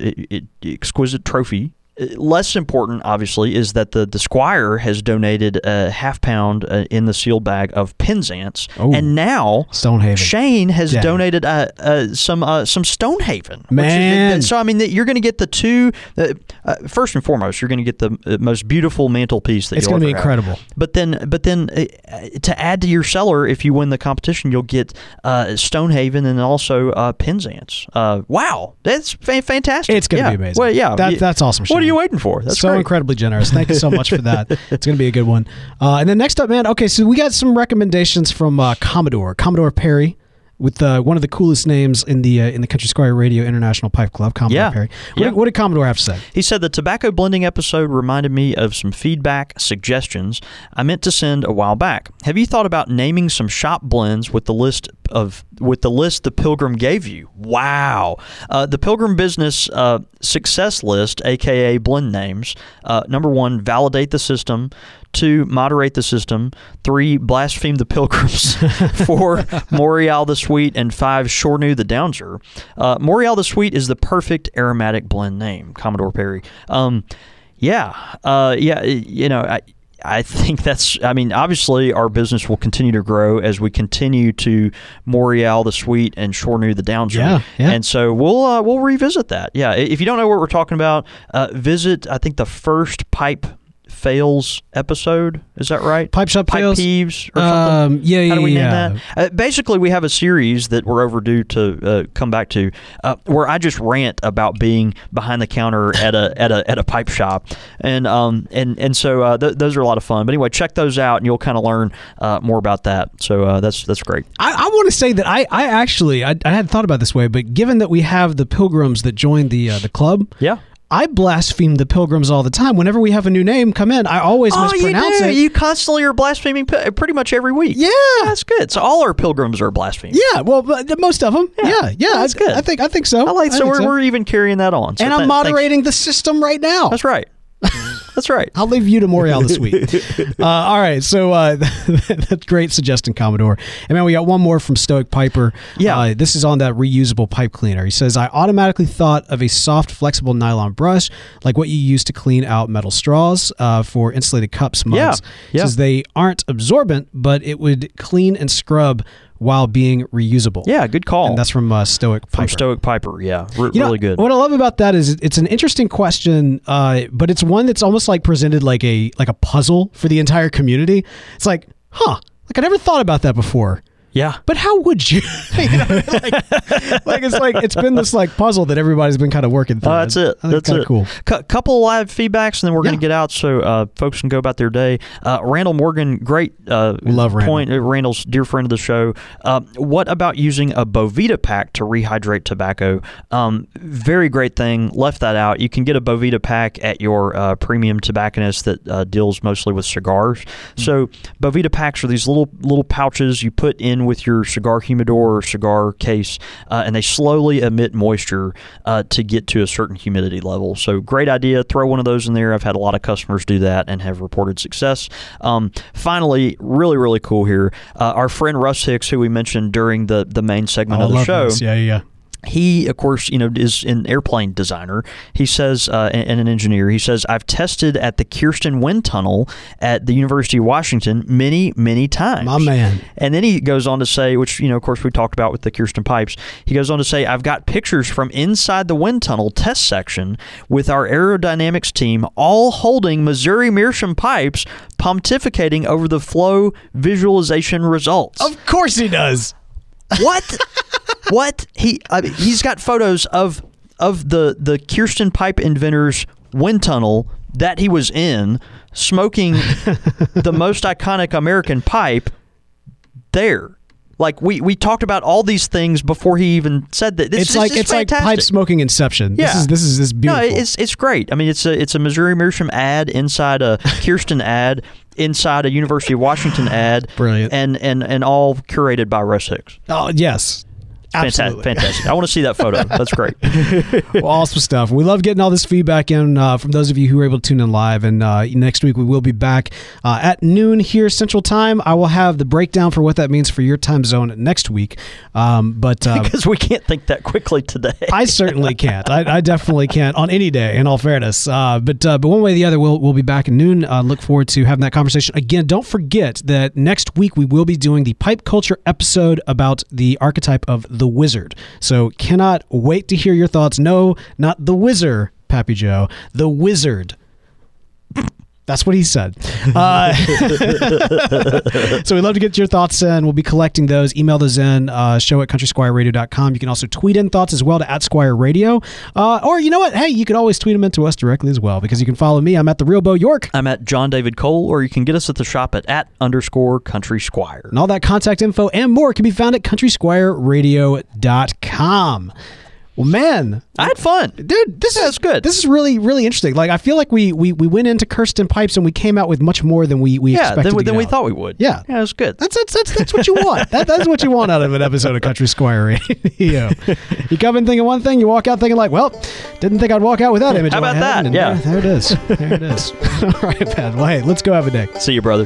exquisite trophy. Less important, obviously, is that the, the Squire has donated a half pound uh, in the sealed bag of Penzance, Oh. and now Stonehaven. Shane has Yeah. donated uh, uh, some uh, some Stonehaven. which is- Man. so I mean, that you're going to get the two. Uh, uh, first and foremost, you're going to get the most beautiful mantelpiece that It's gonna be ever have. incredible. But then, but then, to add to your cellar, if you win the competition, you'll get uh, Stonehaven and also uh, Penzance. Uh, wow, that's fa- fantastic! It's gonna Yeah. be amazing. Well, yeah, That- that's awesome, What. You waiting for? That's so great. incredibly generous. Thank you so much for that. It's going to be a good one. Uh, and then next up, man. Okay, so we got some recommendations from uh, Commodore, Commodore Perry, with uh, one of the coolest names in the uh, in the Country Squire Radio International Pipe Club, Commodore Yeah. Perry. What, Yeah. did, what did Commodore have to say? He said the tobacco blending episode reminded me of some feedback suggestions I meant to send a while back. Have you thought about naming some shop blends with the list of with the list the Pilgrim gave you? Wow, uh, the Pilgrim Business uh, Success List, aka blend names. Uh, number one, validate the system. Two, moderate the system. Three, blaspheme the pilgrims. Four, Morial the Sweet. And five, Shornu the Downser. Uh, Morial the Sweet is the perfect aromatic blend name, Commodore Perry. Um, yeah, uh, yeah, you know, I, I think that's. I mean, obviously, our business will continue to grow as we continue to Morial the Sweet and Shornu the Downser. Yeah, yeah. And so we'll uh, we'll revisit that. Yeah, if you don't know what we're talking about, uh, visit I think the first pipe fails episode. Is that right? Pipe shop pipe fails? peeves or something. Um, yeah, yeah, How do we yeah. name that? Uh, basically, we have a series that we're overdue to uh, come back to, uh, where I just rant about being behind the counter at a at a at a pipe shop, and um and and so uh, th- those are a lot of fun. But anyway, check those out, and you'll kind of learn uh, more about that. So uh, that's that's great. I, I want to say that I, I actually I, I hadn't thought about this way, but given that we have the pilgrims that joined the uh, the club, Yeah. I blaspheme the pilgrims all the time. Whenever we have a new name come in, I always Oh, you do. it. You constantly are blaspheming pretty much every week. yeah. That's good. So all our pilgrims are blaspheming. Yeah, well, most of them. Yeah, yeah, that's I, good. I think I think so. I like. I So we're, we're even carrying that on. So and I'm thanks. moderating the system right now. That's right. That's right. I'll leave you to Morial this week. uh, all right, so uh, that's great suggestion, Commodore. And man, we got one more from Stoic Piper. Yeah. uh, this is on that reusable pipe cleaner. He says, "I automatically thought of a soft, flexible nylon brush like what you use to clean out metal straws uh, for insulated cups, mugs. Yeah, yeah. Says they aren't absorbent, but it would clean and scrub while being reusable. Yeah, good call. and that's from uh, Stoic Piper. from Stoic Piper. Yeah, R- You know, really good. What I love about that is it's an interesting question, uh, but it's one that's almost like presented like a like a puzzle for the entire community. It's like, huh, like I never thought about that before. Yeah. But how would you? You know, like, like, it's like it's been this like puzzle that everybody's been kind of working through. Uh, that's it. That's it. cool. Cou- couple live feedbacks, and then we're going to get out so uh, folks can go about their day. Uh, Randall Morgan, great uh, love point. uh, Randall's dear friend of the show. Uh, what about using a Boveda pack to rehydrate tobacco? Um, very great thing. Left that out. You can get a Boveda pack at your uh, premium tobacconist that uh, deals mostly with cigars. Hmm. So Boveda packs are these little little pouches you put in with your cigar humidor or cigar case, uh, and they slowly emit moisture uh, to get to a certain humidity level. So great idea. Throw one of those in there. I've had a lot of customers do that and have reported success. Um, finally, really really cool here. Uh, our friend Russ Hicks, who we mentioned during the the main segment I of the show, this. Yeah, yeah. He of course you know is an airplane designer he says uh, and, and an engineer he says i've tested at the kirsten wind tunnel at the university of washington many many times My man. and then he goes on to say which you know of course we talked about with the kirsten pipes he goes on to say i've got pictures from inside the wind tunnel test section with our aerodynamics team all holding missouri meerschaum pipes pontificating over the flow visualization results Of course he does. what? what? He I mean, he's got photos of of the the Kirsten Pipe Inventors wind tunnel that he was in, smoking the most iconic American pipe there. Like we, we talked about all these things before he even said that. This it's is like it's like pipe smoking inception. This Yeah. is this is this beautiful. No, it's it's great. I mean, it's a it's a Missouri Meerschaum ad inside a Kirsten ad inside a University of Washington ad. Brilliant. And and and all curated by Russ Hicks. oh yes. Fantastic, Absolutely. fantastic. I want to see that photo. That's great. well, awesome stuff. We love getting all this feedback in uh, from those of you who are able to tune in live. And uh, next week we will be back uh, at noon here Central Time. I will have the breakdown for what that means for your time zone next week. Um, but uh, because we can't think that quickly today. I certainly can't. I, I definitely can't on any day. In all fairness, uh, but uh, but one way or the other, we'll we'll be back at noon. Uh, look forward to having that conversation again. Don't forget that next week we will be doing the pipe culture episode about the archetype of the wizard. So cannot wait to hear your thoughts. No, not the wizard, Pappy Joe, the wizard. That's what he said. Uh, so we'd love to get your thoughts in. We'll be collecting those. Email those in, uh, show at countrysquireradio.com. You can also tweet in thoughts as well to at Squire Radio. Uh, or you know what? Hey, you can always tweet them into us directly as well because you can follow me. I'm at the real Beau York. I'm at John David Cole, or you can get us at the shop at at underscore country squire. And all that contact info and more can be found at countrysquireradio.com. Well, man, I had fun. dude, this Yeah, is good. This is really, really interesting. Like, I feel like we we, we went into Kirsten Pipes and we came out with much more than we we Yeah, expected. than, we- than we thought we would. Yeah. Yeah, it was good. That's that's that's, that's what you want. That, that's what you want out of an episode of Country Squire Radio. you come in thinking one thing, you walk out thinking like, well, didn't think I'd walk out with that image. How about that? Yeah. there, there it is. There it is. All right, Pat. Well, hey, let's go have a day. See you, brother.